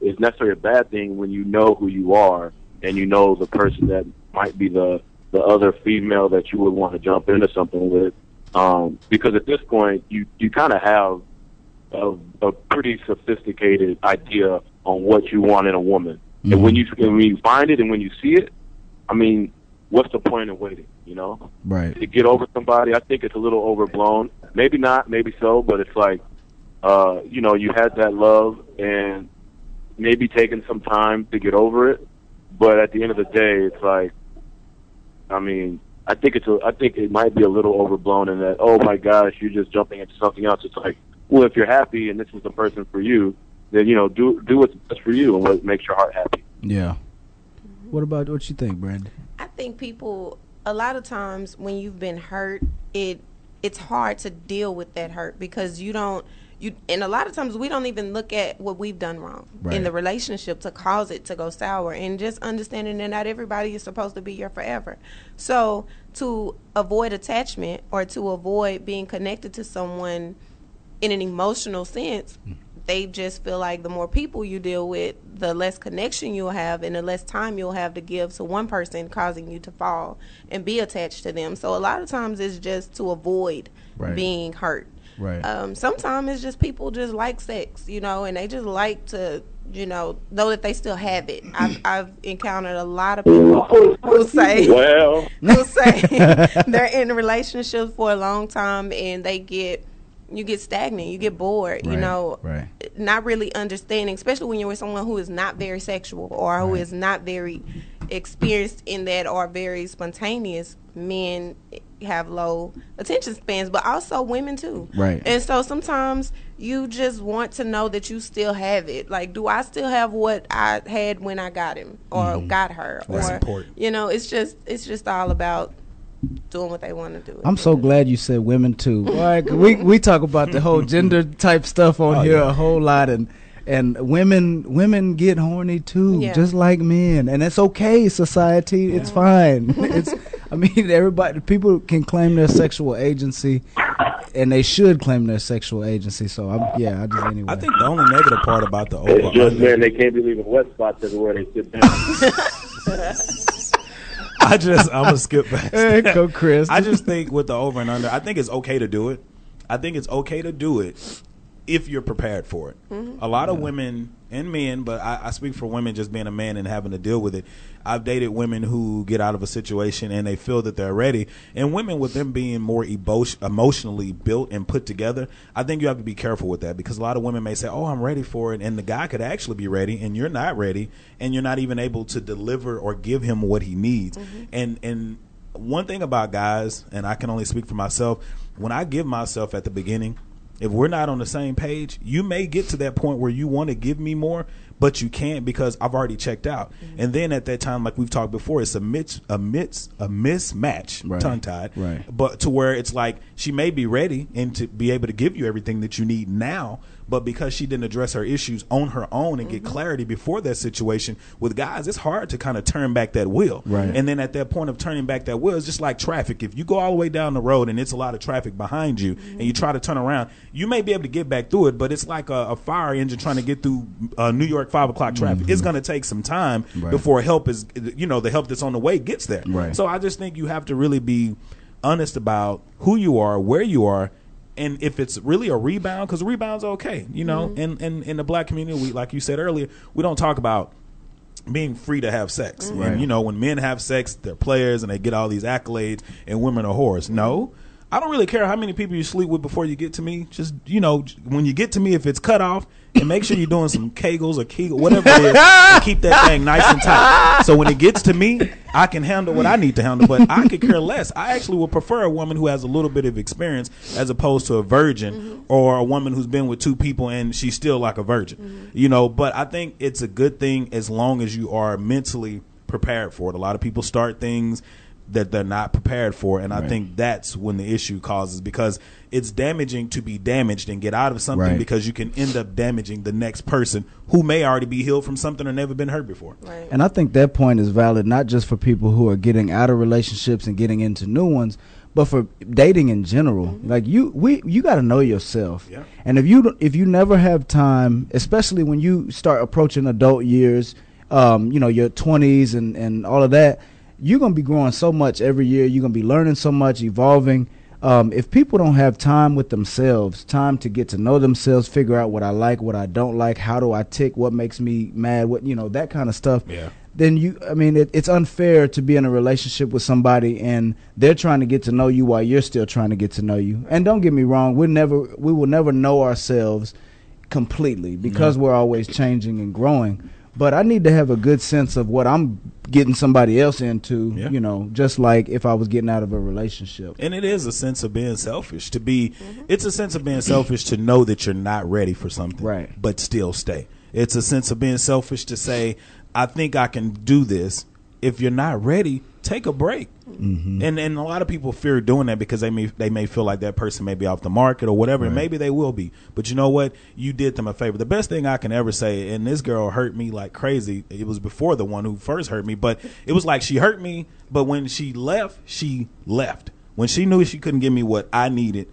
is necessarily a bad thing when you know who you are and you know the person that might be the the other female that you would want to jump into something with. Um, because at this point, you you kind of have a, a pretty sophisticated idea on what you want in a woman. And when you and when you find it and when you see it, I mean, what's the point of waiting? You know, Right. to get over somebody. I think it's a little overblown. Maybe not, maybe so, but it's like, uh, you know, you had that love and maybe taking some time to get over it. But at the end of the day, it's like, I mean, I think it's a, I think it might be a little overblown in that, oh my gosh, you're just jumping into something else. It's like, well, if you're happy and this is the person for you, then you know, do do what's best for you and what makes your heart happy. Yeah. What about what you think, Brandon? I think people a lot of times when you've been hurt, it it's hard to deal with that hurt because you don't you and a lot of times we don't even look at what we've done wrong Right. in the relationship to cause it to go sour and just understanding that not everybody is supposed to be your forever. So to avoid attachment or to avoid being connected to someone in an emotional sense, hmm. they just feel like the more people you deal with, the less connection you'll have and the less time you'll have to give to one person, causing you to fall and be attached to them. So a lot of times it's just to avoid Right. being hurt. Right. Um, sometimes it's just people just like sex, you know, and they just like to, you know, know that they still have it. I've, I've encountered a lot of people who, who say, Well, who say they're in relationships for a long time and they get you get stagnant, you get bored, you know, right. not really understanding, especially when you're with someone who is not very sexual or who Right. is not very experienced in that or very spontaneous. Men have low attention spans, but also women too. Right. And so sometimes you just want to know that you still have it. Like, do I still have what I had when I got him or mm-hmm. got her? That's or important. you know, it's just it's just all about doing what they want to do. I'm so glad you said women too. Like we we talk about the whole gender type stuff on Oh, here yeah. a whole lot, and and women women get horny too, Yeah. just like men, and it's okay. Society, it's fine. it's I mean everybody people can claim their sexual agency, and they should claim their sexual agency. So I'm yeah, I just anyway. I think the only negative part about the over it's just under, man, they can't be leaving wet spots everywhere they sit down. I just I'm gonna skip back. Hey, go Chris. I just think with the over and under, I think it's okay to do it. I think it's okay to do it if you're prepared for it. Mm-hmm. A lot of women and men, but I, I speak for women just being a man and having to deal with it. I've dated women who get out of a situation and they feel that they're ready, and women with them being more emo- emotionally built and put together. I think you have to be careful with that because a lot of women may say, "Oh, I'm ready for it," and the guy could actually be ready, and you're not ready, and you're not even able to deliver or give him what he needs. Mm-hmm. And and one thing about guys, and I can only speak for myself, when I give myself at the beginning, if we're not on the same page, you may get to that point where you want to give me more, but you can't because I've already checked out. Mm-hmm. And then at that time, like we've talked before, it's a mitch, a mitch, a mismatch, Right. tongue tied, Right. But to where it's like she may be ready and to be able to give you everything that you need now, but because she didn't address her issues on her own and get mm-hmm. clarity before that situation with guys, it's hard to kind of turn back that wheel, Right. And then at that point of turning back that wheel, it's just like traffic. If you go all the way down the road and it's a lot of traffic behind you, and you mm-hmm. try to turn around, you may be able to get back through it, but it's like a, a fire engine trying to get through uh, New York five o'clock traffic. Mm-hmm. It's going to take some time Right. before help is, you know, the help that's on the way gets there. Right. So I just think you have to really be honest about who you are, where you are, and if it's really a rebound, because rebounds are okay, you know. Mm-hmm. And in, in the black community, we like you said earlier, we don't talk about being free to have sex. Right. And you know, when men have sex, they're players and they get all these accolades, and women are whores. No. I don't really care how many people you sleep with before you get to me. Just you know, when you get to me, if it's cut off, and make sure you're doing some kegels or kegel, whatever it is, and keep that thing nice and tight. So when it gets to me, I can handle what I need to handle. But I could care less. I actually would prefer a woman who has a little bit of experience as opposed to a virgin mm-hmm. or a woman who's been with two people and she's still like a virgin. Mm-hmm. You know, but I think it's a good thing as long as you are mentally prepared for it. A lot of people start things that they're not prepared for and I think that's when the issue causes because it's damaging to be damaged and get out of something Right. because you can end up damaging the next person who may already be healed from something or never been hurt before. Right. And I think that point is valid not just for people who are getting out of relationships and getting into new ones, but for dating in general, like you, we, you got to know yourself. And if you if you never have time, especially when you start approaching adult years, um, you know your twenties and and all of that, you're gonna be growing so much every year. You're gonna be learning so much, evolving. Um, if people don't have time with themselves, time to get to know themselves, figure out what I like, what I don't like, how do I tick, what makes me mad, what you know, that kind of stuff Yeah. then you i mean it, it's unfair to be in a relationship with somebody and they're trying to get to know you while you're still trying to get to know you and don't get me wrong we never we will never know ourselves completely because we're always changing and growing but i need to have a good sense of what i'm getting somebody else into Yeah. you know just like if i was getting out of a relationship And it is a sense of being selfish to be. Mm-hmm. It's a sense of being selfish to know that you're not ready for something, Right. But still stay. It's a sense of being selfish to say, "I think I can do this." If you're not ready, take a break. Mm-hmm. And and a lot of people fear doing that because they may they may feel like that person may be off the market or whatever, and maybe they will be. But you know what? You did them a favor. The best thing I can ever say, and this girl hurt me like crazy. It was before the one who first hurt me, but it was like she hurt me. But when she left, she left. When she knew she couldn't give me what I needed,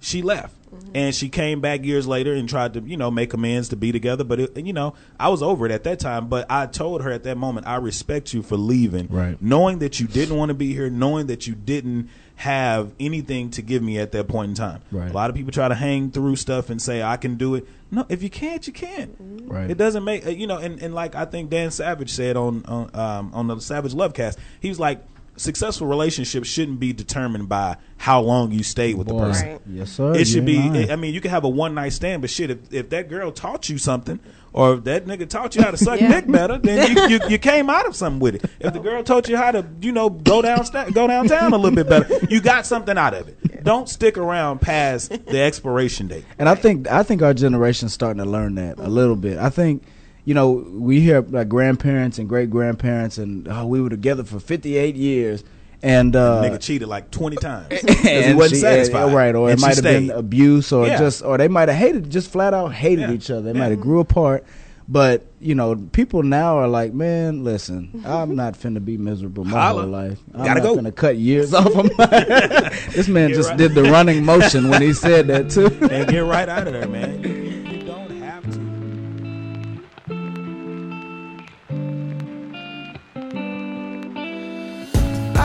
she left. And she came back years later and tried to, you know, make amends to be together. But it, you know, I was over it at that time. But I told her at that moment, I respect you for leaving, Right. knowing that you didn't want to be here, knowing that you didn't have anything to give me at that point in time. Right. A lot of people try to hang through stuff and say I can do it. No, if you can't, you can't. Right. It doesn't make uh, you know. And, and like I think Dan Savage said on on um, on the Savage Lovecast, he was like, successful relationships shouldn't be determined by how long you stayed with the person. Right. yes sir It should be. Lying. I mean, you can have a one night stand, but shit, if, if that girl taught you something, or if that nigga taught you how to suck Yeah. dick better, then you, you you came out of something with it. If the girl taught you how to, you know, go down go downtown a little bit better, you got something out of it. Don't stick around past the expiration date. And I think I think our generation's starting to learn that a little bit. I think, you know, we hear like grandparents and great grandparents, and oh, we were together for fifty eight years, and uh, nigga cheated like twenty times because he wasn't she- satisfied. right? Or And it might have been abuse, or Yeah. just, or they might have hated, just flat out hated Yeah. each other. They Yeah. might have grew apart. But you know, people now are like, man, listen, I'm not finna be miserable my Holla. whole life. I'm Gotta not go. finna cut years off of my. this man Get just right. did the running motion when he said that too. and get right out of there, man.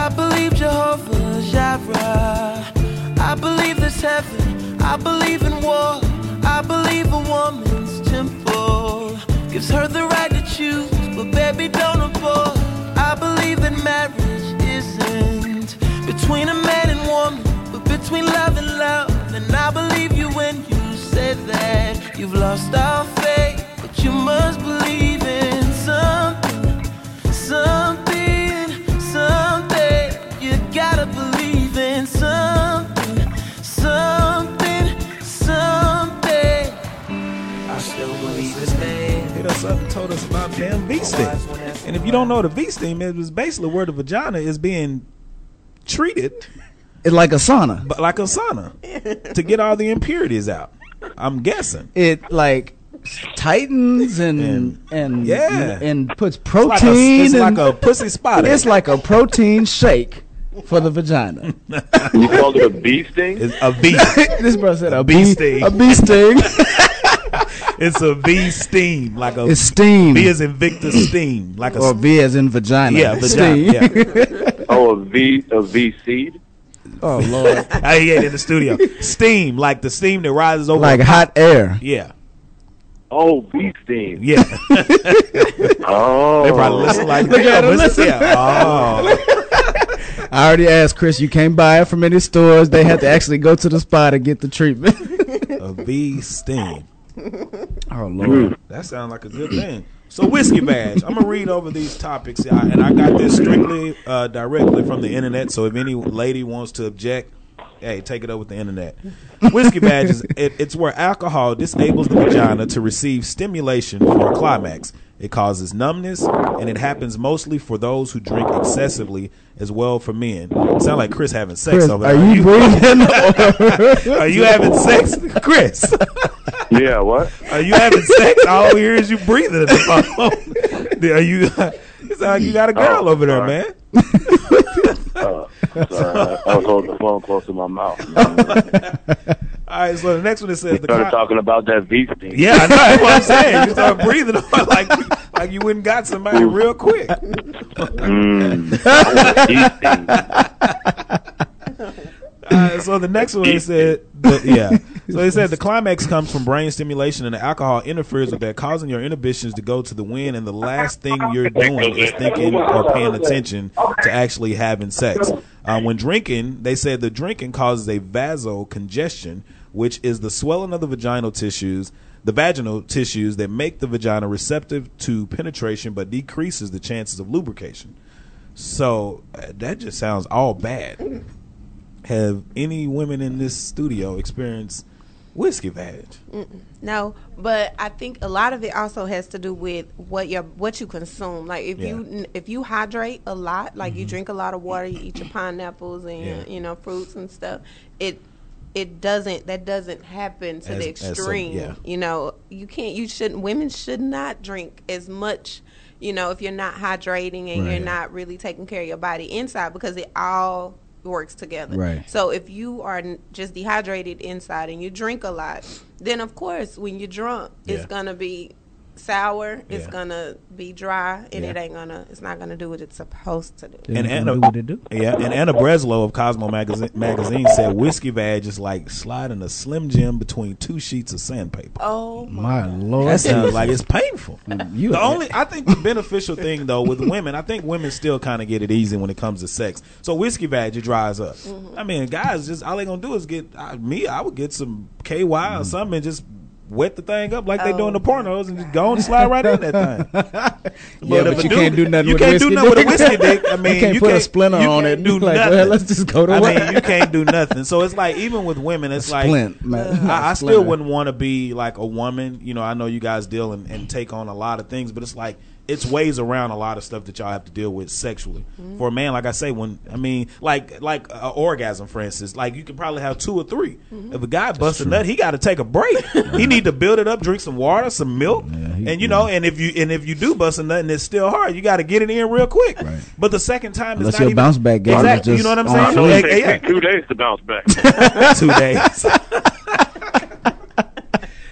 I believe Jehovah Jireh. I believe there's heaven. I believe in war. I believe a woman's temple gives her the right to choose, but baby don't abort. I believe that marriage isn't between a man and woman, but between love and love. And I believe you when you say that you've lost all faith, but you must believe damn V steam. And if you don't know what a V steam is, it's basically where the vagina is being treated It's like a sauna. but like a sauna to get all the impurities out. I'm guessing. It like tightens and and Yeah. and puts It's like a, protein. it's like and- a pussy spotter. It's like a protein shake for the vagina. You called it a bee sting? It's a V. this bro said a bee bee sting. A bee sting. It's a V steam, like a It's steam. V is Invictus steam, like a or V as in vagina. yeah, Steam. Yeah. Oh, a V a V seed? Oh lord. I ate in the studio. Steam, like the steam that rises over. like hot air. Yeah, Oh, bee sting. yeah. Oh, they probably listen like Look at damn, listen- listen. Yeah. Oh. I already asked Chris. You can't buy it from any stores. They have to actually go to the spa to get the treatment. a V steam. Oh lord. That sounds like a good thing. So whiskey vag. I'm gonna read over these topics, and I got this strictly uh, directly from the internet. So if any lady wants to object, hey, take it up with the internet. Whiskey vags. it, it's where alcohol disables the vagina to receive stimulation for a climax. It causes numbness, and it happens mostly for those who drink excessively, as well for men. Sound like Chris having sex Chris, over are there. you breathing? Are you having sex, Chris? Yeah, what? Are you having sex? All we hear is you breathing at the phone. Are you? It's like you got a girl Oh, over there, sorry. man. Uh, Sorry, I was holding the phone close to my mouth. All right, so the next one it says You the started cli- talking about that V sting. Yeah, I know. That's what I'm saying. You start breathing like like you wouldn't got somebody real quick. Uh, so the next one said, the, yeah. So they said the climax comes from brain stimulation, and the alcohol interferes with that, causing your inhibitions to go to the wind. And the last thing you're doing is thinking or paying attention to actually having sex. Uh, when drinking, they said the drinking causes a vasocongestion, which is the swelling of the vaginal tissues, the vaginal tissues that make the vagina receptive to penetration, but decreases the chances of lubrication. So uh, that just sounds all bad. Have any women in this studio experienced whiskey vag? No, but I think a lot of it also has to do with what your what you consume. Like if you if you hydrate a lot, like you mm-hmm. drink a lot of water, you eat your pineapples and Yeah. you know fruits and stuff. It it doesn't that doesn't happen to As- the as some- extreme. yeah. You know, you can't you shouldn't women should not drink as much. You know, if you're not hydrating and Right. you're not really taking care of your body inside, because it all works together. Right. So if you are just dehydrated inside and you drink a lot, then of course when you're drunk, Yeah. it's gonna be sour. It's Yeah. gonna be dry, and Yeah. it ain't gonna. It's not gonna do what it's supposed to do. And Anna, do what they do. yeah, and Anna Breslaw of Cosmo magazine, magazine said whiskey vag is like sliding a slim jim between two sheets of sandpaper. Oh My lord, That sounds like it's painful. you The only, I think, the beneficial thing though with women, I think women still kind of get it easy when it comes to sex. So whiskey vag it dries up. I mean, guys, just all they gonna do is get uh, me. I would get some KY or something and just wet the thing up like they do in the oh, pornos and just go and slide right in that thing. Yeah, if but you dude- can't do nothing You with a can't do whiskey nothing with a dick. whiskey dick. I You can't put a splinter you on can't it. Do Like, nothing. well, let's just go to I work. mean, you can't do nothing. So it's like even with women, it's like splint, man. Uh, I, I A still wouldn't want to be like a woman. You know, I know you guys deal and, and take on a lot of things, but it's like it's ways around a lot of stuff that y'all have to deal with sexually. Mm-hmm. For a man, like I say, when I mean, like like uh, orgasm, for instance, like you can probably have two or 3 Mm-hmm. If a guy busts a nut, he got to take a break. he need to build it up, drink some water, some milk, he- and you know, and if you and if you do bust a nut and it's still hard, you got to get it in real quick. Right. But the second time, Unless it's not your even, bounce back game exactly. just you know what I'm saying? I know it yeah. two days to bounce back. two days.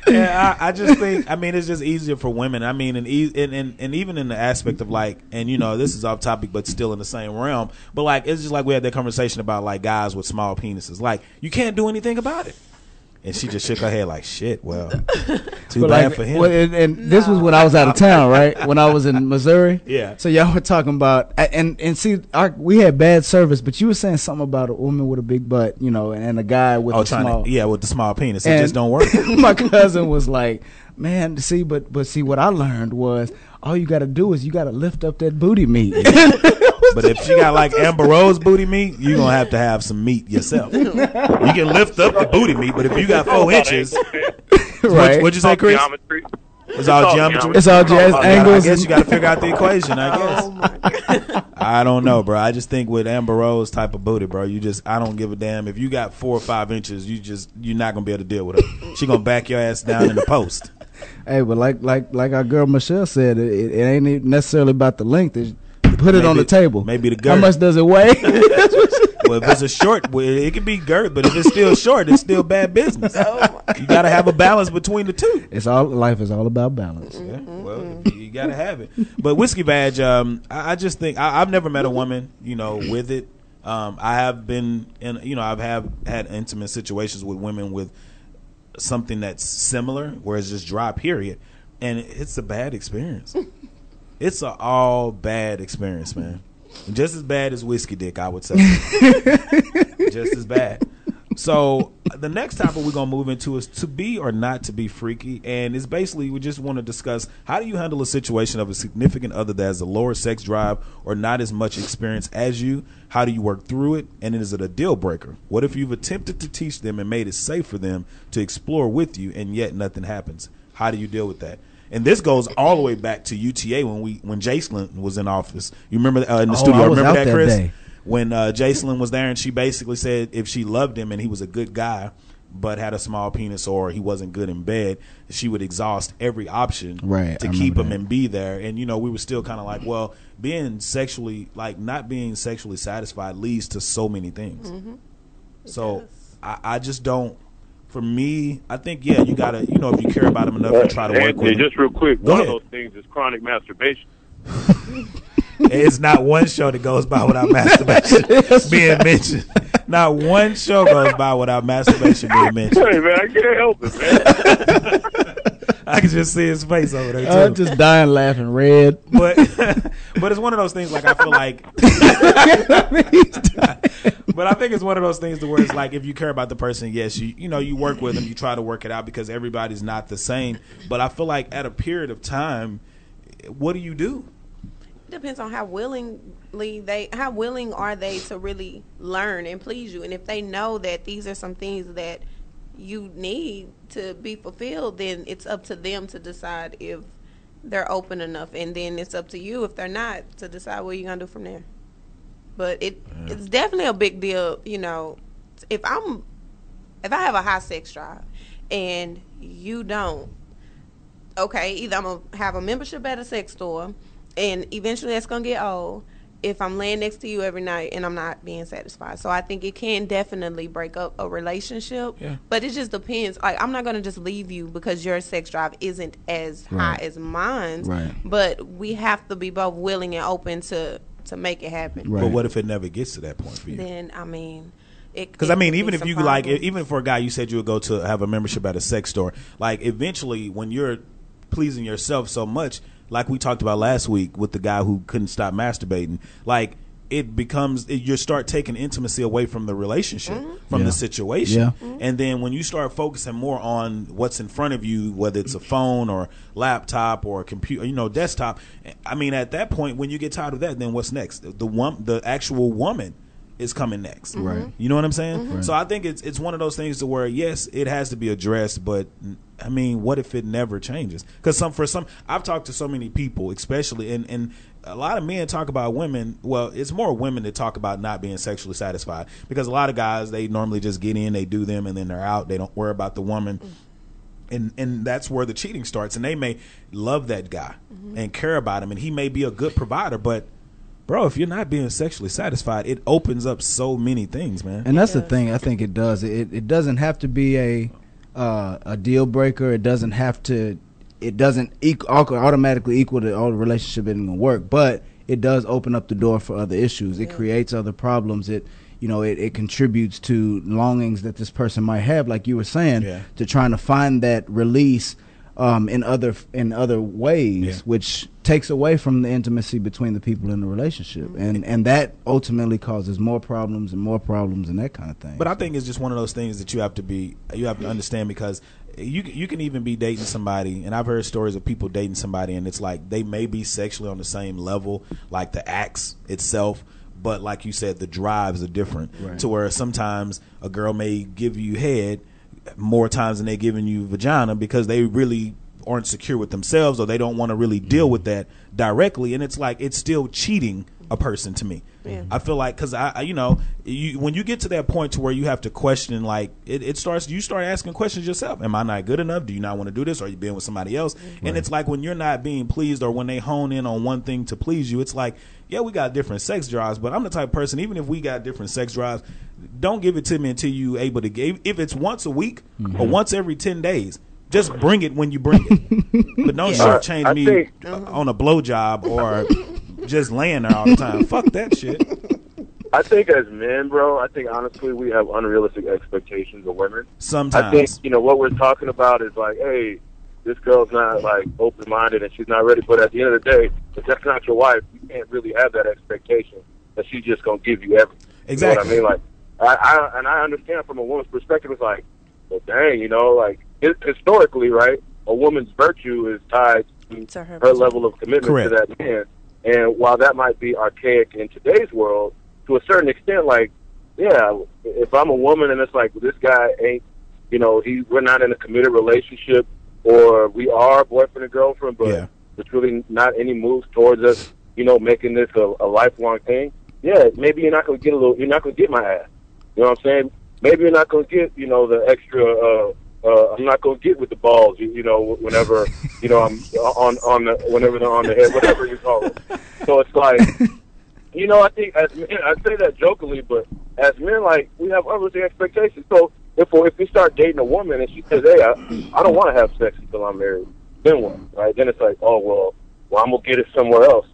yeah, I, I just think. I mean, it's just easier for women. I mean, and, and and and even in the aspect of like, and you know, this is off topic, but still in the same realm. But like, it's just like we had that conversation about like guys with small penises. Like, you can't do anything about it. And she just shook her head like, "Shit, well, too But bad like, for him." well, and, and this was when I was out of town, right? When I was in Missouri. Yeah. So y'all were talking about and and see, our, we had bad service, but you were saying something about a woman with a big butt, you know, and a guy with oh, a small. to, yeah, with the small penis, it just don't work. my cousin was like, "Man, see, but but see, what I learned was all you got to do is you got to lift up that booty meat." But if she got like Amber Rose booty meat, you're gonna have to have some meat yourself. You can lift up the booty meat, but if you got four inches, right? what, what'd you say, Chris? Geometry. It's all geometry. It's all jazz oh, I angles. I guess you got to figure out the equation. I oh, guess. Oh. I don't know, bro. I just think with Amber Rose type of booty, bro, you just I don't give a damn if you got four or five inches. You just you're not gonna be able to deal with her. She gonna back your ass down in the post. Hey, but like like like our girl Michelle said, it, it ain't necessarily about the length. It's, put it on the table. maybe the How much does it weigh? Well, if it's a short, well, it can be girth, but if it's still short, it's still bad business. Oh You got to have a balance between the two. it's all life is all about balance. Yeah, well, you got to have it. But whiskey vag, um, I, I just think I, I've never met a woman, you know, with it. Um, I have been in, you know, I've have had intimate situations with women with something that's similar, where it's just dry, period, and it's a bad experience. It's a all bad experience, man. Just as bad as whiskey dick, I would say. just as bad. So the next topic we're gonna move into is to be or not to be freaky, and it's basically we just want to discuss how do you handle a situation of a significant other that has a lower sex drive or not as much experience as you. How do you work through it, and is it a deal breaker? What if you've attempted to teach them and made it safe for them to explore with you, and yet nothing happens? How do you deal with that? And this goes all the way back to UTA when we when Jason was in office. You remember uh, in the Oh, studio? I was remember out that, that Chris? day. when uh, Jacelyn was there, and she basically said if she loved him and he was a good guy, but had a small penis or he wasn't good in bed, she would exhaust every option Right, to I keep him that. and be there. And you know, we were still kind of like, well, being sexually like not being sexually satisfied leads to so many things. Mm-hmm. So I, I just don't. For me, I think yeah, you gotta you know if you care about him enough, you try to work Anthony, with him. just real quick, Go one ahead. of those things is chronic masturbation. It's not one show that goes by without masturbation being mentioned. Not one show goes by without masturbation being mentioned. Hey man, I can't help it, man. I can just see his face over there too. Uh, just dying laughing red. but but it's one of those things like I feel like but I think it's one of those things to where it's like if you care about the person, yes, you you know, you work with them, you try to work it out because everybody's not the same. But I feel like at a period of time, what do you do? It depends on how willingly they how willing are they to really learn and please you and if they know that these are some things that you need to be fulfilled then it's up to them to decide if they're open enough. And then it's up to you if they're not to decide what you're gonna do from there. But it it's definitely a big deal you know. If i'm if i have a high sex drive and you don't okay, either I'm gonna have a membership at a sex store, and eventually that's gonna get old. If I'm laying next to you every night and I'm not being satisfied, so I think it can definitely break up a relationship. Yeah. But it just depends. Like I'm not gonna just leave you because your sex drive isn't as Right. high as mine. Right. But we have to be both willing and open to to make it happen. Right. But what if it never gets to that point for you? Then I mean, it. Because I mean, even if you like, even for a guy, you said you would go to have a membership at a sex store. Like eventually, when you're pleasing yourself so much, like we talked about last week with the guy who couldn't stop masturbating, like it becomes it, you start taking intimacy away from the relationship, mm-hmm. from Yeah. the situation, Yeah. Mm-hmm. and then when you start focusing more on what's in front of you, whether it's a phone or laptop or a computer, you know, desktop. I mean, at that point, when you get tired of that, then what's next? The one, the actual woman is coming next. Mm-hmm. Right. You know what I'm saying? So I think it's it's one of those things to where yes, it has to be addressed, but I mean, what if it never changes? Because some for some, I've talked to so many people, especially and and a lot of men talk about women. Well, it's more women that talk about not being sexually satisfied because a lot of guys they normally just get in, they do them, and then they're out. They don't worry about the woman and and that's where the cheating starts. And they may love that guy mm-hmm. and care about him, and he may be a good provider, but bro, if you're not being sexually satisfied, it opens up so many things, man. And that's the thing. I think it does. It it doesn't have to be a uh, a deal breaker. It doesn't have to. It doesn't equal, automatically equal to all the relationship isn't gonna work. But it does open up the door for other issues. It creates other problems. It you know it, it contributes to longings that this person might have, like you were saying, Yeah. to trying to find that release um, in other in other ways, Yeah. which takes away from the intimacy between the people in the relationship, and and that ultimately causes more problems and more problems and that kind of thing. But I think it's just one of those things that you have to be, you have to understand because you you can even be dating somebody, and I've heard stories of people dating somebody, and it's like they may be sexually on the same level, like the acts itself, but like you said, the drives are different. Right. To where sometimes a girl may give you head more times than they're giving you vagina because they really aren't secure with themselves or they don't want to really deal with that directly, and it's like it's still cheating a person to me. Yeah. I feel like because I, I, you know, you when you get to that point to where you have to question, like it, it starts, you start asking questions yourself. Am I not good enough? Do you not want to do this? Or are you being with somebody else? And it's like when you're not being pleased, or when they hone in on one thing to please you, it's like, yeah, we got different sex drives, but I'm the type of person. Even if we got different sex drives, don't give it to me until you able to give. If it's once a week or once every ten days. Just bring it when you bring it, but don't Yeah. shortchange I me think- uh, on a blowjob or just laying there all the time. Fuck that shit. I think as men, bro, I think honestly we have unrealistic expectations of women. Sometimes. I think you know what we're talking about is like, hey, this girl's not like open minded and she's not ready. But at the end of the day, if that's not your wife, you can't really have that expectation that she's just gonna give you everything. Exactly. You know what I mean? Like, I, I and I understand from a woman's perspective. It's like, well, dang, you know, like it, historically, right? A woman's virtue is tied to, To her her level of commitment Correct. to that man. And while that might be archaic in today's world, to a certain extent, like, yeah, if I'm a woman and it's like this guy ain't, you know, he we're not in a committed relationship, or we are boyfriend and girlfriend, but Yeah. there's really not any moves towards us, you know, making this a, a lifelong thing. Yeah, maybe you're not gonna get a little, you're not gonna get my ass. You know what I'm saying? maybe you're not going to get you know the extra. Uh, uh, I'm not going to get with the balls. You, you know, whenever you know I'm on on the whenever they're on the head, whatever you call it. So it's like, you know, I think as men, I say that jokingly, but as men, like we have unrealistic expectations. So if we if we start dating a woman and she says, "Hey, I, I don't want to have sex until I'm married," then what? Right? Then it's like, oh well, well I'm gonna get it somewhere else.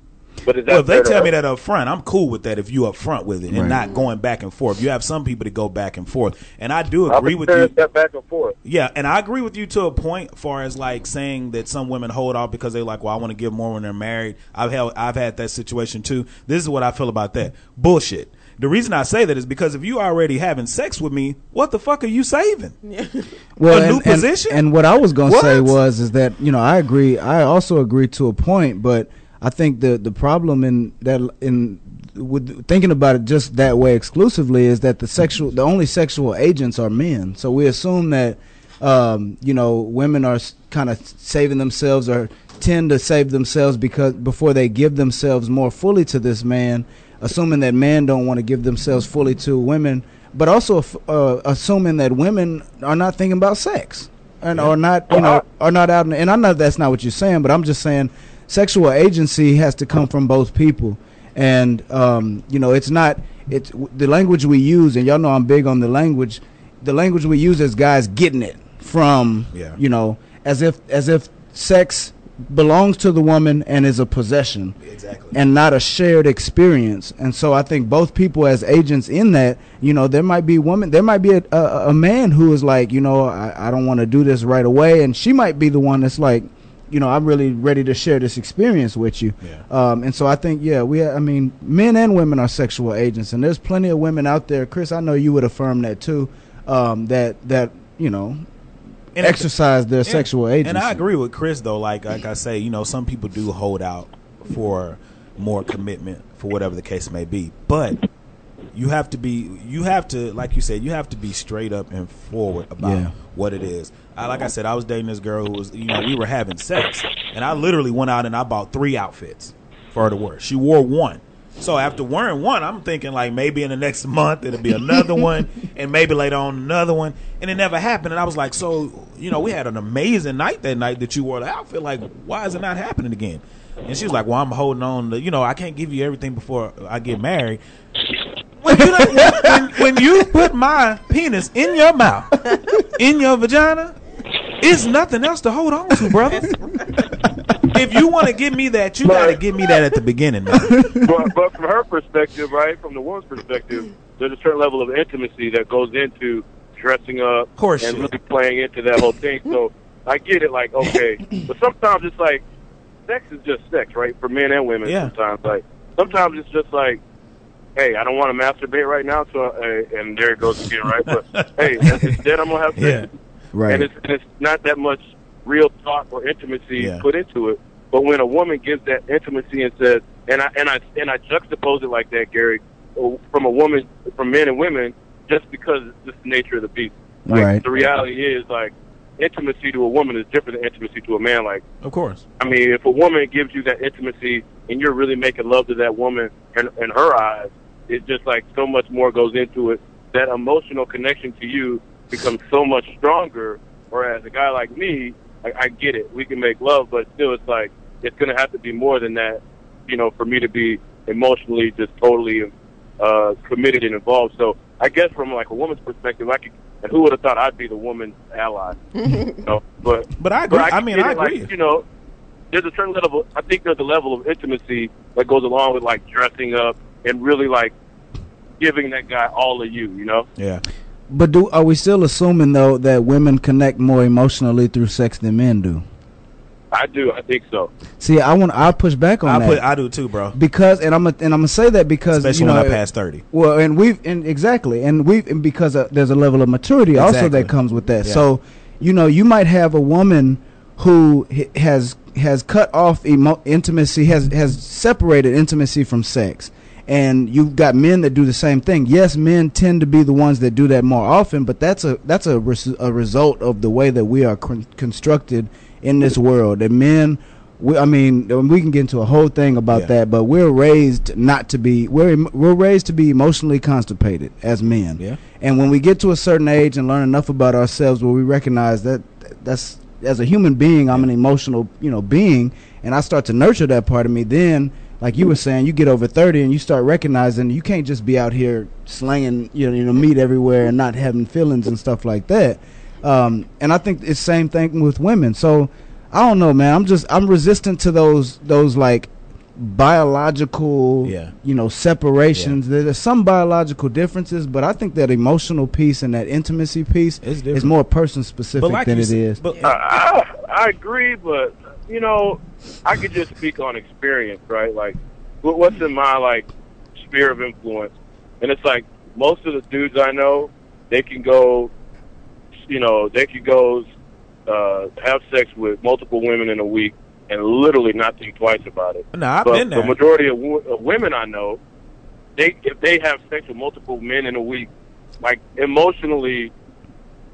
But is that Well, if they fair to tell me that up front, I'm cool with that if you up front with it and Right. not going back and forth. You have some people that go back and forth. And I do I've agree with you. experienced that back and forth. Yeah, and I agree with you to a point, far as like saying that some women hold off because they're like, "Well, I want to give more when they're married." I've held, I've had that situation too. This is what I feel about that bullshit. The reason I say that is because if you already having sex with me, what the fuck are you saving? well, a new and, and- position? And, what I was going to What? say was is that you know I agree. I also agree to a point, but I think the the problem in that in with thinking about it just that way exclusively is that the sexual the only sexual agents are men. So we assume that um, you know women are kind of saving themselves or tend to save themselves because before they give themselves more fully to this man, assuming that men don't want to give themselves fully to women, but also uh, assuming that women are not thinking about sex and are not you know are not out. In, and I know that's not what you're saying, but I'm just saying sexual agency has to come from both people, and um, you know it's not it's the language we use, and y'all know I'm big on the language. The language we use as guys getting it from Yeah. you know as if as if sex belongs to the woman and is a possession Exactly. and not a shared experience. And so I think both people as agents in that, you know, there might be woman, there might be a, a, a man who is like, you know, I, I don't want to do this right away, and she might be the one that's like, you know, I'm really ready to share this experience with you. Yeah. Um, and so I think, yeah, we, I mean, men and women are sexual agents, and there's plenty of women out there. Chris, I know you would affirm that too. Um, that that you know, And exercise their sexual agency. And I agree with Chris though. Like like I say, you know, some people do hold out for more commitment for whatever the case may be, but you have to be you have to like you said you have to be straight up and forward about Yeah. what it is. I, like I said, I was dating this girl who was you know we were having sex, and I literally went out and I bought three outfits for her to wear. She wore one. So after wearing one, I'm thinking like maybe in the next month it'll be another one, and maybe later on another one, and it never happened. And I was like, so you know, we had an amazing night that night that you wore the outfit. Like, why is it not happening again? And she was like, well, I'm holding on to, you know, I can't give you everything before I get married. When when you put my penis in your mouth, in your vagina, it's nothing else to hold on to, brother. if you want to give me that, you got to give me that at the beginning, man. but, but from her perspective, right, from the woman's perspective, there's a certain level of intimacy that goes into dressing up Course and shit. really playing into that whole thing. So I get it, like okay, but sometimes it's like sex is just sex, right, for men and women. Yeah. Sometimes, like sometimes it's just like, hey, I don't want to masturbate right now, so uh, and there it goes again, right? But hey, instead I'm gonna have sex. Yeah. Right. And it's, and it's not that much real thought or intimacy Yeah. put into it. But when a woman gives that intimacy and says, and I and I and I juxtapose it like that, Gary, uh, from a woman, from men and women, just because it's just the nature of the beast. Like Right. the reality is, like intimacy to a woman is different than intimacy to a man. Like Of course. I mean, if a woman gives you that intimacy and you're really making love to that woman in, in her eyes, it's just like so much more goes into it. That emotional connection to you becomes so much stronger. Whereas a guy like me, I, I get it. We can make love, but still, it's like it's going to have to be more than that, you know, for me to be emotionally just totally uh, committed and involved. So I guess from like a woman's perspective, I could. And who would have thought I'd be the woman's ally? you know, but But I agree. but I can mean, I it, like, agree. you know, there's a certain level. I think there's a level of intimacy that goes along with like dressing up and really like giving that guy all of you. You know, Yeah. But do are we still assuming though that women connect more emotionally through sex than men do? I do. I think so. See, I want I push back on I that put I do too, bro. because, and I'm a, and I'm gonna say that because Especially you know, when I pass thirty. Well, and we've and exactly, and we've and because uh, there's a level of maturity also that comes with that. Yeah. So, you know, you might have a woman who has has cut off emo- intimacy, has has separated intimacy from sex, and you've got men that do the same thing. Yes, men tend to be the ones that do that more often, but that's a that's a, res- a result of the way that we are con- constructed in this world. That men we, I mean, we can get into a whole thing about Yeah. that, but we're raised not to be we're em- we're raised to be emotionally constipated as men. Yeah. And when we get to a certain age and learn enough about ourselves, where we recognize that that's as a human being, I'm an emotional you know being, and I start to nurture that part of me. Then, like you were saying, you get over thirty and you start recognizing you can't just be out here slanging you know, you know meat everywhere and not having feelings and stuff like that. Um, and I think it's the same thing with women. So I don't know, man. I'm just I'm resistant to those those like biological Yeah. you know separations. There's some biological differences, but I think that emotional piece and that intimacy piece is more person specific like than you it said- is. But I, I, I agree, but you know, I could just speak on experience, right? Like, what's in my like sphere of influence, and it's like most of the dudes I know, they can go, you know, they can go uh, have sex with multiple women in a week and literally not think twice about it. no, I've but been the majority of, wo- of women I know, they if they have sex with multiple men in a week, like emotionally,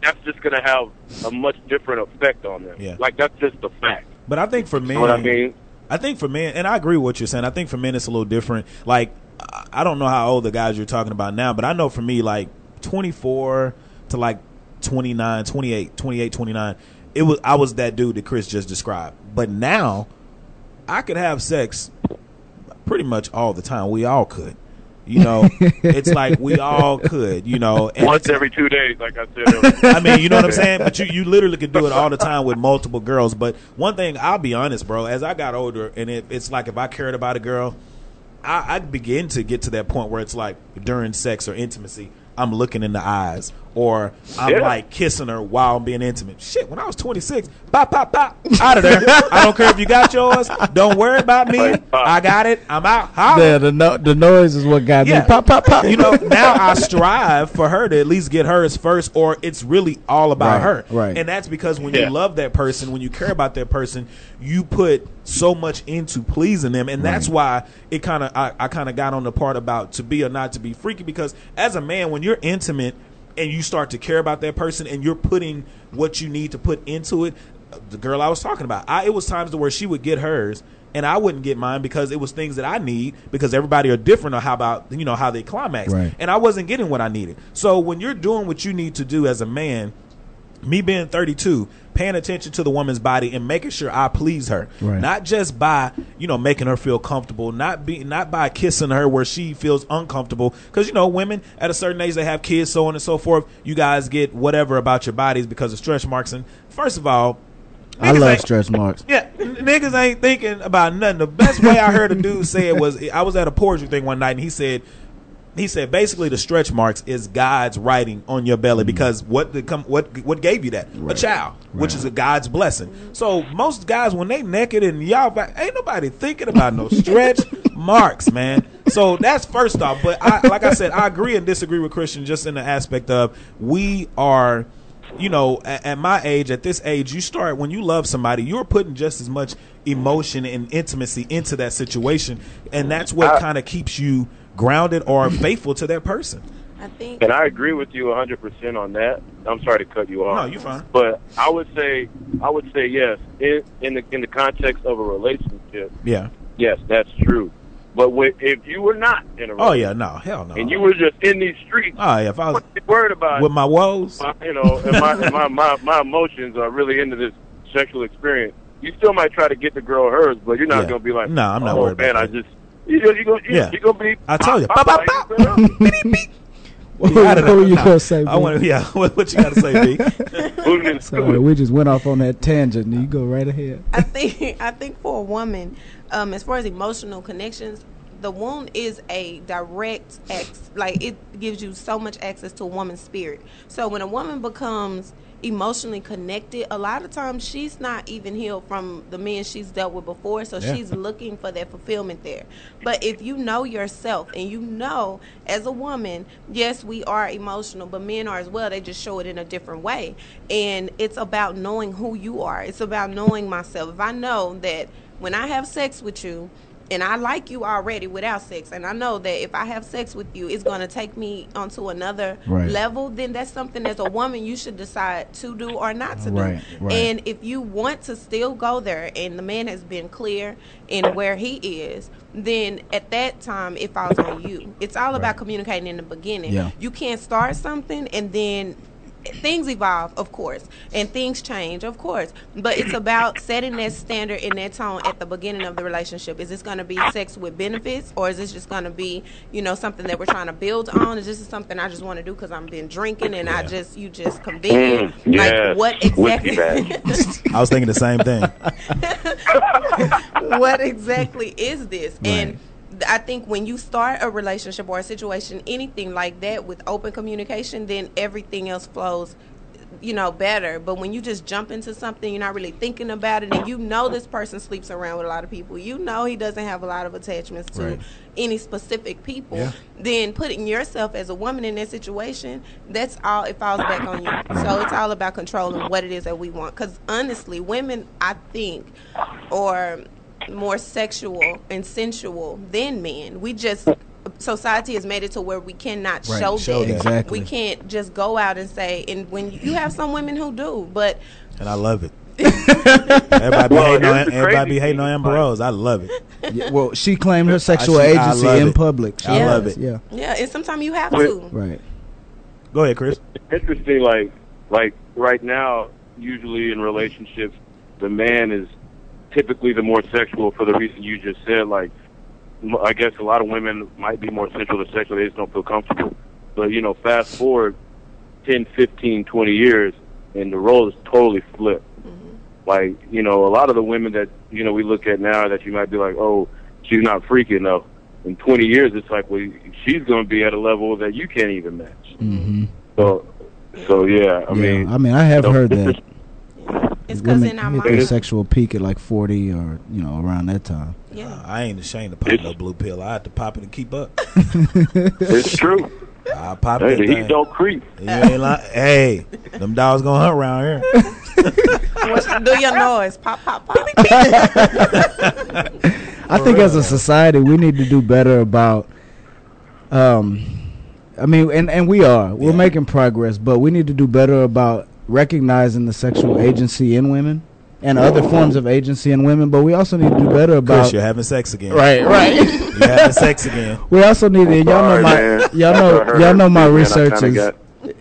that's just gonna have a much different effect on them. Yeah. Like that's just a fact. But I think for You men, know what I mean? I think for men, and I agree with what you're saying. I think for men it's a little different. Like I- I don't know how old the guys you're talking about now, but I know for me, like 24 to like 29, 28, 28, 29, it was I was that dude that Chris just described. But now, I could have sex pretty much all the time. We all could. You know, it's like we all could. You know, and Once every two days, like I said. earlier. I mean, you know what I'm saying? But you, you literally could do it all the time with multiple girls. But one thing, I'll be honest, bro, as I got older, and it, it's like if I cared about a girl, I, I'd begin to get to that point where it's like during sex or intimacy, I'm looking in the eyes. Or I'm Yeah. like kissing her while I'm being intimate. Shit, when I was 26, pop, pop, pop, out of there. I don't care if you got yours. Don't worry about me. I got it. I'm out. Holla. yeah, the no, the noise is what got Yeah. me. Pop, pop, pop. You know, now I strive for her to at least get hers first, or it's really all about Right, her. right. And that's because when Yeah. you love that person, when you care about that person, you put so much into pleasing them, and that's why it kind of I, I kind of got on the part about to be or not to be freaky. Because as a man, when you're intimate and you start to care about that person, and you're putting what you need to put into it, the girl I was talking about, I, it was times to where she would get hers and I wouldn't get mine because it was things that I need because everybody are different on how about you know how they climax. Right. And I wasn't getting what I needed. So when you're doing what you need to do as a man, me being 32, paying attention to the woman's body and making sure I please her, Right. not just by you know making her feel comfortable, not be not by kissing her where she feels uncomfortable. Because you know women at a certain age they have kids, so on and so forth. You guys get whatever about your bodies because of stretch marks. And first of all, I love stretch marks. yeah, n- niggas ain't thinking about nothing. The best way I heard a dude say it was I was at a poetry thing one night and he said he said basically the stretch marks is God's writing on your belly mm. because what the come what what gave you that a child, which is a God's blessing. So most guys when they naked and y'all ain't nobody thinking about no stretch marks, man. So that's first off. But I, like I said, I agree and disagree with Christian just in the aspect of we are you know, at, at my age, at this age, you start when you love somebody, you're putting just as much emotion and intimacy into that situation, and that's what kind of keeps you grounded or faithful to that person. I think And I agree with you 100% on that. I'm sorry to cut you off. No, you're fine. But I would say, I would say yes. In, in the in the context of a relationship, Yeah. yes, that's true. But with, if you were not in a Oh yeah. No. Hell no. and you were just in these streets, Oh yeah. If I was worried about? with my woes. my- you know, and my, and my, my my emotions are really into this sexual experience. You still might try to get the girl hers, but you're not Yeah. gonna be like, No, I'm not oh, worried about man, I that. just you know, you gonna you, Yeah. you gonna be. I told you. What Yeah, I don't know. were you Nah. gonna say? I B? want to. Yeah. What, what you got to say, B? Sorry, we just went off on that tangent. You go right ahead. I think I think for a woman, um, as far as emotional connections, the womb is a direct ex like it gives you so much access to a woman's spirit. So when a woman becomes emotionally connected, a lot of times she's not even healed from the men she's dealt with before, so Yeah. she's looking for that fulfillment there. But if you know yourself and you know as a woman, yes, we are emotional, but men are as well. They just show it in a different way. And it's about knowing who you are. It's about knowing myself. If I know that when I have sex with you, and I like you already without sex, and I know that if I have sex with you, it's going to take me onto another Right. level, then that's something as a woman you should decide to do or not to Right, do. right. And if you want to still go there, and the man has been clear in where he is, then at that time it falls on you. It's all about communicating in the beginning. Yeah. You can't start something and then things evolve, of course, and things change, of course. But it's about setting that standard and that tone at the beginning of the relationship. Is this going to be sex with benefits, or is this just going to be, you know, something that we're trying to build on? Is this something I just want to do because I'm been drinking and I just you just convenient? Mm, yes. Like what exactly? I was thinking the same thing. what exactly is this? And th- I think when you start a relationship or a situation, anything like that with open communication, then everything else flows, you know, better. But when you just jump into something, you're not really thinking about it, and you know this person sleeps around with a lot of people, you know he doesn't have a lot of attachments to Right. any specific people, Yeah. then putting yourself as a woman in that situation, that's all, it falls back on you. So it's all about controlling what it is that we want. Because honestly, women, I think, are more sexual and sensual than men. We just society has made it to where we cannot Right, show, show that. that. Exactly. We can't just go out and say. And when you, you have some women who do, but And I love it. everybody be Well, hating on everybody be hating on thing, Amber Rose. I love it. Yeah, well, she claimed her sexual I- I agency in it. public. She I love it. Yeah, yeah, and sometimes you have Wait. to. right. Go ahead, Chris. interesting like like right now usually in relationships the man is typically the more sexual for the reason you just said like m- i guess a lot of women might be more sensual to sexual they just don't feel comfortable. But you know fast forward 10 15 20 years and the role is totally flipped. Like you know a lot of the women that you know we look at now that you might be like oh she's not freaking though. In 20 years it's like well she's going to be at a level that you can't even match. Hmm so, so yeah, I yeah, mean, I mean, I have you know, heard this that. is- It's because women in our mind, their sexual peak at like forty or you know around that time. yeah. I ain't ashamed to pop It's- no blue pill. I have to pop it to keep up. it's true. I pop it. Hey, that the heat thing. don't creep. You ain't like, hey, them dogs gonna hunt around here. What- do your noise, pop, pop, pop. I think as a society, we need to do better about. Um, I mean, and and we are. We're Yeah. making progress, but we need to do better about recognizing the sexual agency in women and other forms of agency in women. But we also need to do better about. Chris, about. you're having sex again. Right, right. You're having sex again. we also need to. Y'all know Sorry, my. man. Y'all know. Y'all know my man, research is.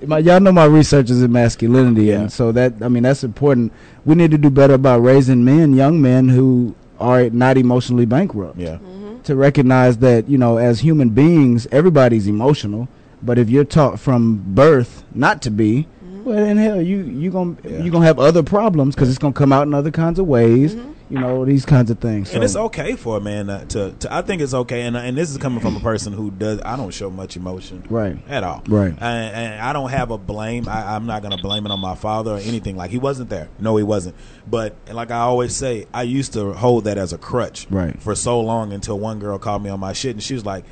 My, y'all know my research is in masculinity, Yeah. and so that I mean that's important. We need to do better about raising men, young men who are not emotionally bankrupt Yeah. Mm-hmm. to recognize that you know as human beings everybody's emotional but if you're taught from birth not to be well in hell you you gonna Yeah. you gonna have other problems because it's gonna come out in other kinds of ways you know these kinds of things And it's okay for a man uh, to, to. I think it's okay, and and this is coming from a person who does. I don't show much emotion, Right. at all, Right. And, and I don't have a blame. I, I'm not gonna blame it on my father or anything. Like he wasn't there. No, he wasn't. But like I always say, I used to hold that as a crutch, Right. for so long until one girl called me on my shit, and she was like,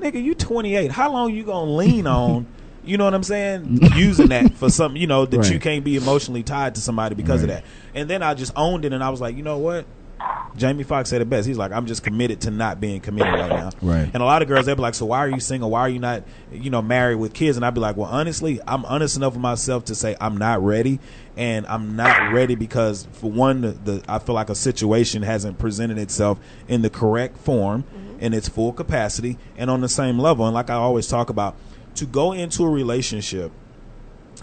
"Nigga, you 28. How long you gonna lean on?" You know what I'm saying? Using that for something, you know, that you can't be emotionally tied to somebody because of that. And then I just owned it and I was like, you know what? Jamie Foxx said it best. He's like, I'm just committed to not being committed right now. Right. And a lot of girls, they'd be like, so why are you single? Why are you not, you know, married with kids? And I'd be like, well, honestly, I'm honest enough with myself to say I'm not ready. And I'm not ready because, for one, the, the I feel like a situation hasn't presented itself in the correct form mm-hmm. in its full capacity and on the same level. And like I always talk about, to go into a relationship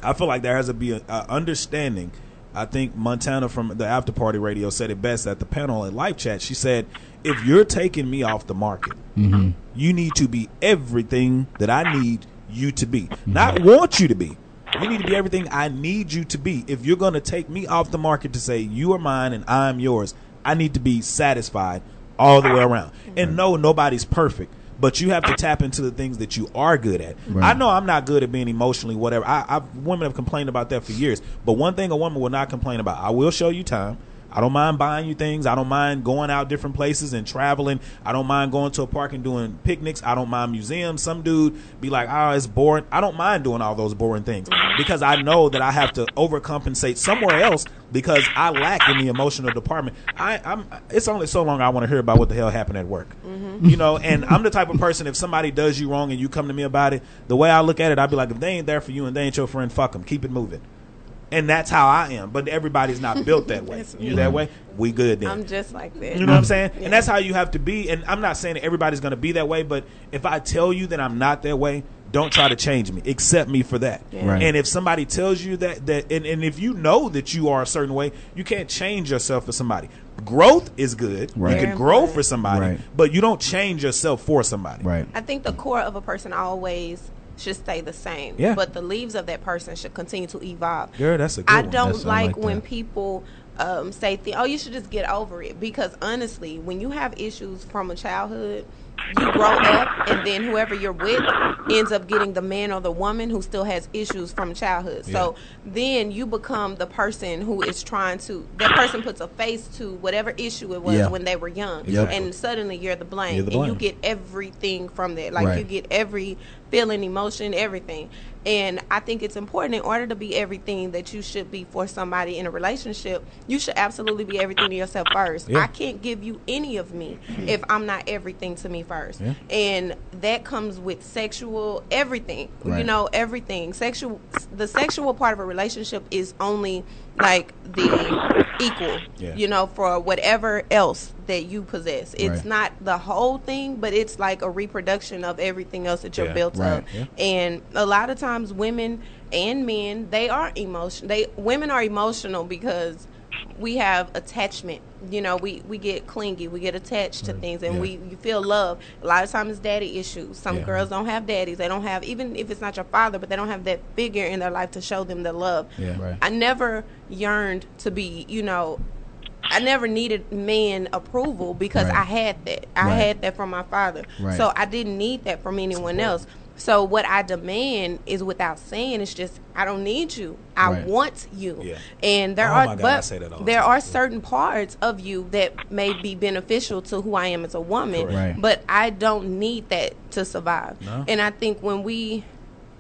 I feel like there has to be a, a understanding. I think Montana from the After Party Radio said it best at the panel at Live Chat. She said, "If you're taking me off the market, mm-hmm. you need to be everything that I need you to be, mm-hmm. not want you to be. You need to be everything I need you to be. If you're going to take me off the market to say you are mine and I'm yours, I need to be satisfied all the way around. And no, nobody's perfect." But you have to tap into the things that you are good at. Right. I know I'm not good at being emotionally whatever. I, I women have complained about that for years. But one thing a woman will not complain about, I will show you time. I don't mind buying you things. I don't mind going out different places and traveling. I don't mind going to a park and doing picnics. I don't mind museums. Some dude be like, oh, it's boring. I don't mind doing all those boring things because I know that I have to overcompensate somewhere else because I lack in the emotional department. I, I'm. It's only so long I want to hear about what the hell happened at work. Mm-hmm. You know, and I'm the type of person if somebody does you wrong and you come to me about it, the way I look at it, I'd be like, if they ain't there for you and they ain't your friend, fuck them. Keep it moving. And that's how I am. But everybody's not built that way. You that way? We good then. I'm just like that. You know what I'm saying? Yeah. And that's how you have to be. And I'm not saying that everybody's going to be that way, but if I tell you that I'm not that way, don't try to change me. Accept me for that. Yeah. Right. And if somebody tells you that, that and, and if you know that you are a certain way, you can't change yourself for somebody. Growth is good. Right. You can grow for somebody, Right. but you don't change yourself for somebody. Right. I think the core of a person always should stay the same. Yeah. But the leaves of that person should continue to evolve. Girl, that's a good I one. don't like, like when people um, say, th- "Oh, you should just get over it." Because honestly, when you have issues from a childhood, you grow up, and then whoever you're with ends up getting the man or the woman who still has issues from childhood. So then you become the person who is trying to. That person puts a face to whatever issue it was Yeah. when they were young, Yep. and suddenly you're the blame, You're the and you get everything from that. Like Right. you get every feeling, emotion, everything. And I think it's important in order to be everything that you should be for somebody in a relationship, you should absolutely be everything to yourself first. Yeah. I can't give you any of me hmm. if I'm not everything to me first. Yeah. And that comes with sexual everything. You know, everything. Sexual the sexual part of a relationship is only like the equal. Yeah. You know, for whatever else that you possess. It's Right. not the whole thing, but it's like a reproduction of everything else that you're Yeah. built Right. up. Yeah. And a lot of times women and men, they are emotion they women are emotional because we have attachment. You know, we, we get clingy, we get attached to things and Yeah. we you feel love. A lot of times it's daddy issues. Some Yeah. girls don't have daddies. They don't have even if it's not your father, but they don't have that figure in their life to show them the love. Yeah. Right. I never yearned to be, you know, I never needed man approval because Right. I had that. I Right. had that from my father. Right. So I didn't need that from anyone else. So what I demand is without saying it's just I don't need you. I Right. want you. Yeah. And there Oh are God, but I say that all the there time. are certain parts of you that may be beneficial to who I am as a woman. Right. But I don't need that to survive. No. And I think when we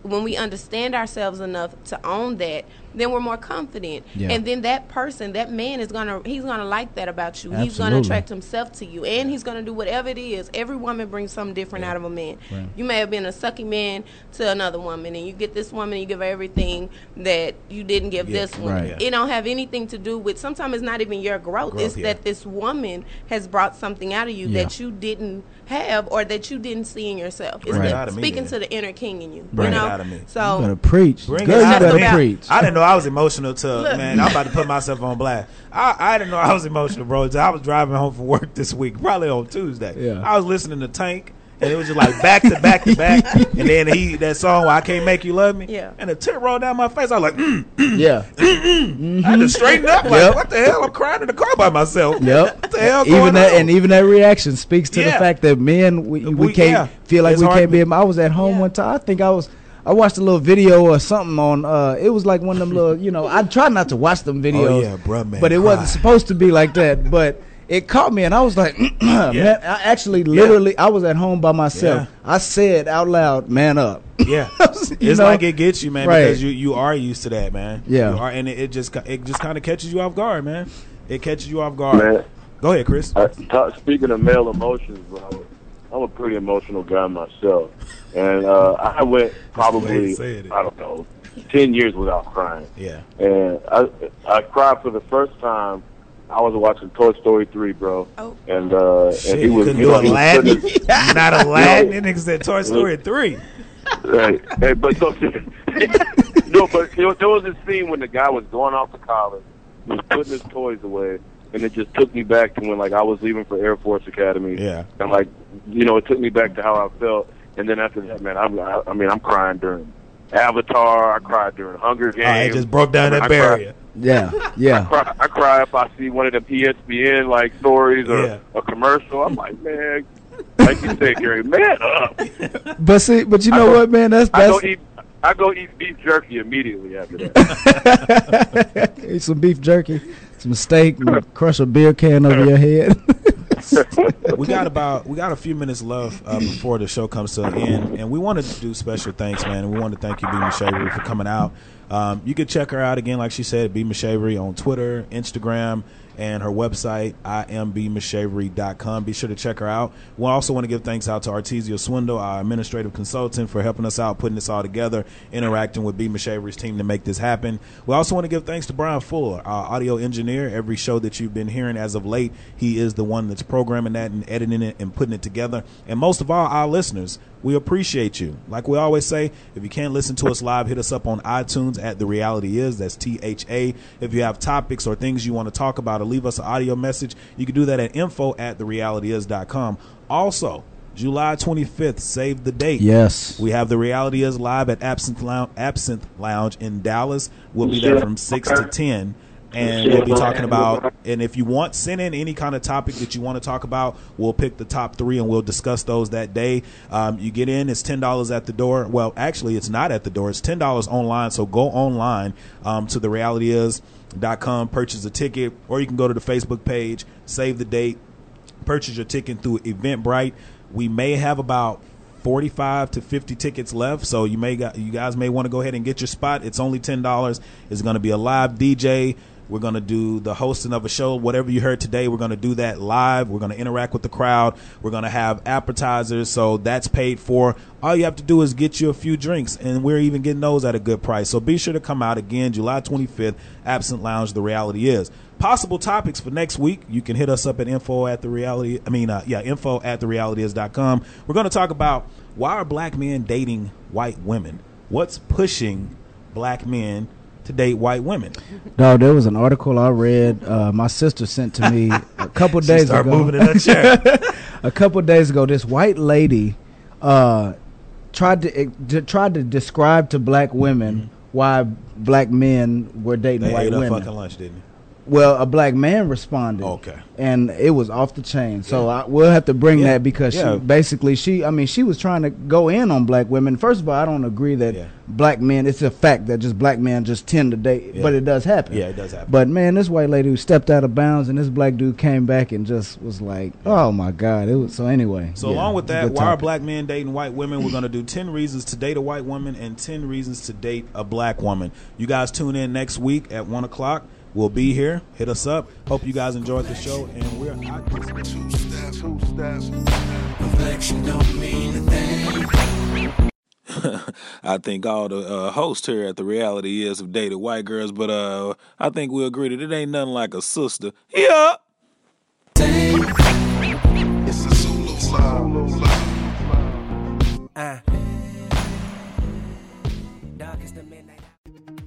when we understand ourselves enough to own that, then we're more confident. Yeah. And then that person, that man is gonna he's gonna like that about you. He's gonna attract himself to you. And he's gonna do whatever it is. Every woman brings something different out of a man. Right. You may have been a sucky man to another woman and you get this woman and you give her everything that you didn't give Yeah. this one. Right. It don't have anything to do with sometimes it's not even your growth. Growth, it's yeah. that this woman has brought something out of you Yeah. that you didn't have or that you didn't see in yourself. It's Bring it the- out me, speaking to the inner king in you. Bring you it know? out of me. So You better preach. Bring Girl, it you out better of me. preach. I didn't know I was emotional too, Look. man. I'm about to put myself on blast. I, I didn't know I was emotional, bro. I was driving home from work this week, probably on Tuesday. Yeah. I was listening to Tank, and it was just like back to back to back. And then he that song, "I Can't Make You Love Me," Yeah. and a tear rolled down my face. I was like, mm. mm. yeah. Mm, mm. I had to straighten up. Like, Yep. what the hell? I'm crying in the car by myself. Yep. What the hell even that on? and even that reaction speaks to the fact that men we, we, We- can't yeah. feel like It's we can't be. I was at home Yeah. one time. I think I was. I watched a little video or something on. uh It was like one of them little. You know, I try not to watch them videos. Oh, yeah, bruh, man, But it wasn't supposed to be like that. But it caught me, and I was like, man. I actually, literally, I was at home by myself. Yeah. I said out loud, "Man up." Yeah, it's know? like it gets you, man, Right. because you you are used to that, man. Yeah. you are, and it, it just it just kind of catches you off guard, man. It catches you off guard. Man, Go ahead, Chris. I, ta speaking of male emotions, bro, I'm a pretty emotional guy myself, and uh, I went probably you said it. I don't know ten years without crying, Yeah, and I I cried for the first time. I was watching Toy Story three, bro, Oh. and uh, shit, and he you was couldn't you do know, a he was Aladdin, not Aladdin. That nigga said Toy Story three. Right. Hey, but so, no, but there, there was this scene when the guy was going off to college, he was putting his toys away, and it just took me back to when like I was leaving for Air Force Academy. Yeah. And like, you know, it took me back to how I felt, and then after that, man, I'm, I, I mean, I'm crying during Avatar. I cried during Hunger Games. Oh, it just broke down I that cry- barrier. Yeah, yeah. cry, I cry if I see one of the ESPN like stories or Yeah. a commercial. I'm like, man, like you said, Gary, man up. But see, but you I know go- what, man? That's I go that's eat. I go eat beef jerky immediately after that. Eat some beef jerky. some steak, and crush a beer can over your head. we got about we got a few minutes left uh, before the show comes to an end, and we want to do special thanks, man. We want to thank you, B. Mashavery, for coming out. Um, you can check her out again, like she said, B. Mashavery on Twitter, Instagram, and her website, imbmashavery.com. Be sure to check her out. We also want to give thanks out to Artesia Swindle, our administrative consultant, for helping us out, putting this all together, interacting with B. Mashavery's team to make this happen. We also want to give thanks to Brian Fuller, our audio engineer. Every show that you've been hearing as of late, he is the one that's programming that and editing it and putting it together. And most of all, our listeners. We appreciate you. Like we always say, if you can't listen to us live, hit us up on iTunes at The Reality Is. That's T H A. If you have topics or things you want to talk about or leave us an audio message, you can do that at info at TheRealityIs.com. Also, July 25th, save the date. Yes. We have The Reality Is live at Absinthe Lounge, Absinthe Lounge in Dallas. We'll be there from 6 to 10 and we'll be talking about and if you want send in any kind of topic that you want to talk about. We'll pick the top three and we'll discuss those that day. Um, you get in it's ten dollars at the door. Well actually it's not at the door. It's ten dollars online. So go online um, to the reality is dot com purchase a ticket or you can go to the facebook page save the date purchase your ticket through eventbrite. We may have about 45 to 50 tickets left. So you may got you guys may want to go ahead and get your spot. It's only $10 it's going to be a live dj we're going to do the hosting of a show. Whatever you heard today, we're going to do that live. We're going to interact with the crowd. We're going to have appetizers. So that's paid for. All you have to do is get you a few drinks, and we're even getting those at a good price. So be sure to come out again, July 25th, Absinthe Lounge. The reality is possible topics for next week. You can hit us up at info at the reality. I mean, uh, yeah, info at the realityis.com. We're going to talk about why are black men dating white women? What's pushing black men to date white women. No, there was an article I read. Uh, my sister sent to me a couple days start ago. moving in that chair. a couple days ago, this white lady uh, tried to, to tried to describe to black women why black men were dating They white women. fucking lunch, didn't you? Well, a black man responded. Okay. And it was off the chain. So I, we'll have to bring Yeah. that because Yeah. she basically she I mean she was trying to go in on black women. First of all, I don't agree that Yeah. black men it's a fact that just black men just tend to date, Yeah. but it does happen. Yeah, it does happen. But man, this white lady who stepped out of bounds and this black dude came back and just was like, "Oh my god." It was so anyway. So yeah, along with that, good why are black men dating white women? We're going to do 10 reasons to date a white woman and 10 reasons to date a black woman. You guys tune in next week at 1 o'clock. We'll be here. Hit us up. Hope you guys enjoyed the show, and we're out. I think all the uh, hosts here at the reality is have dated white girls, but uh, I think we agree that it ain't nothing like a sister. Yeah. It's a Zulu flow.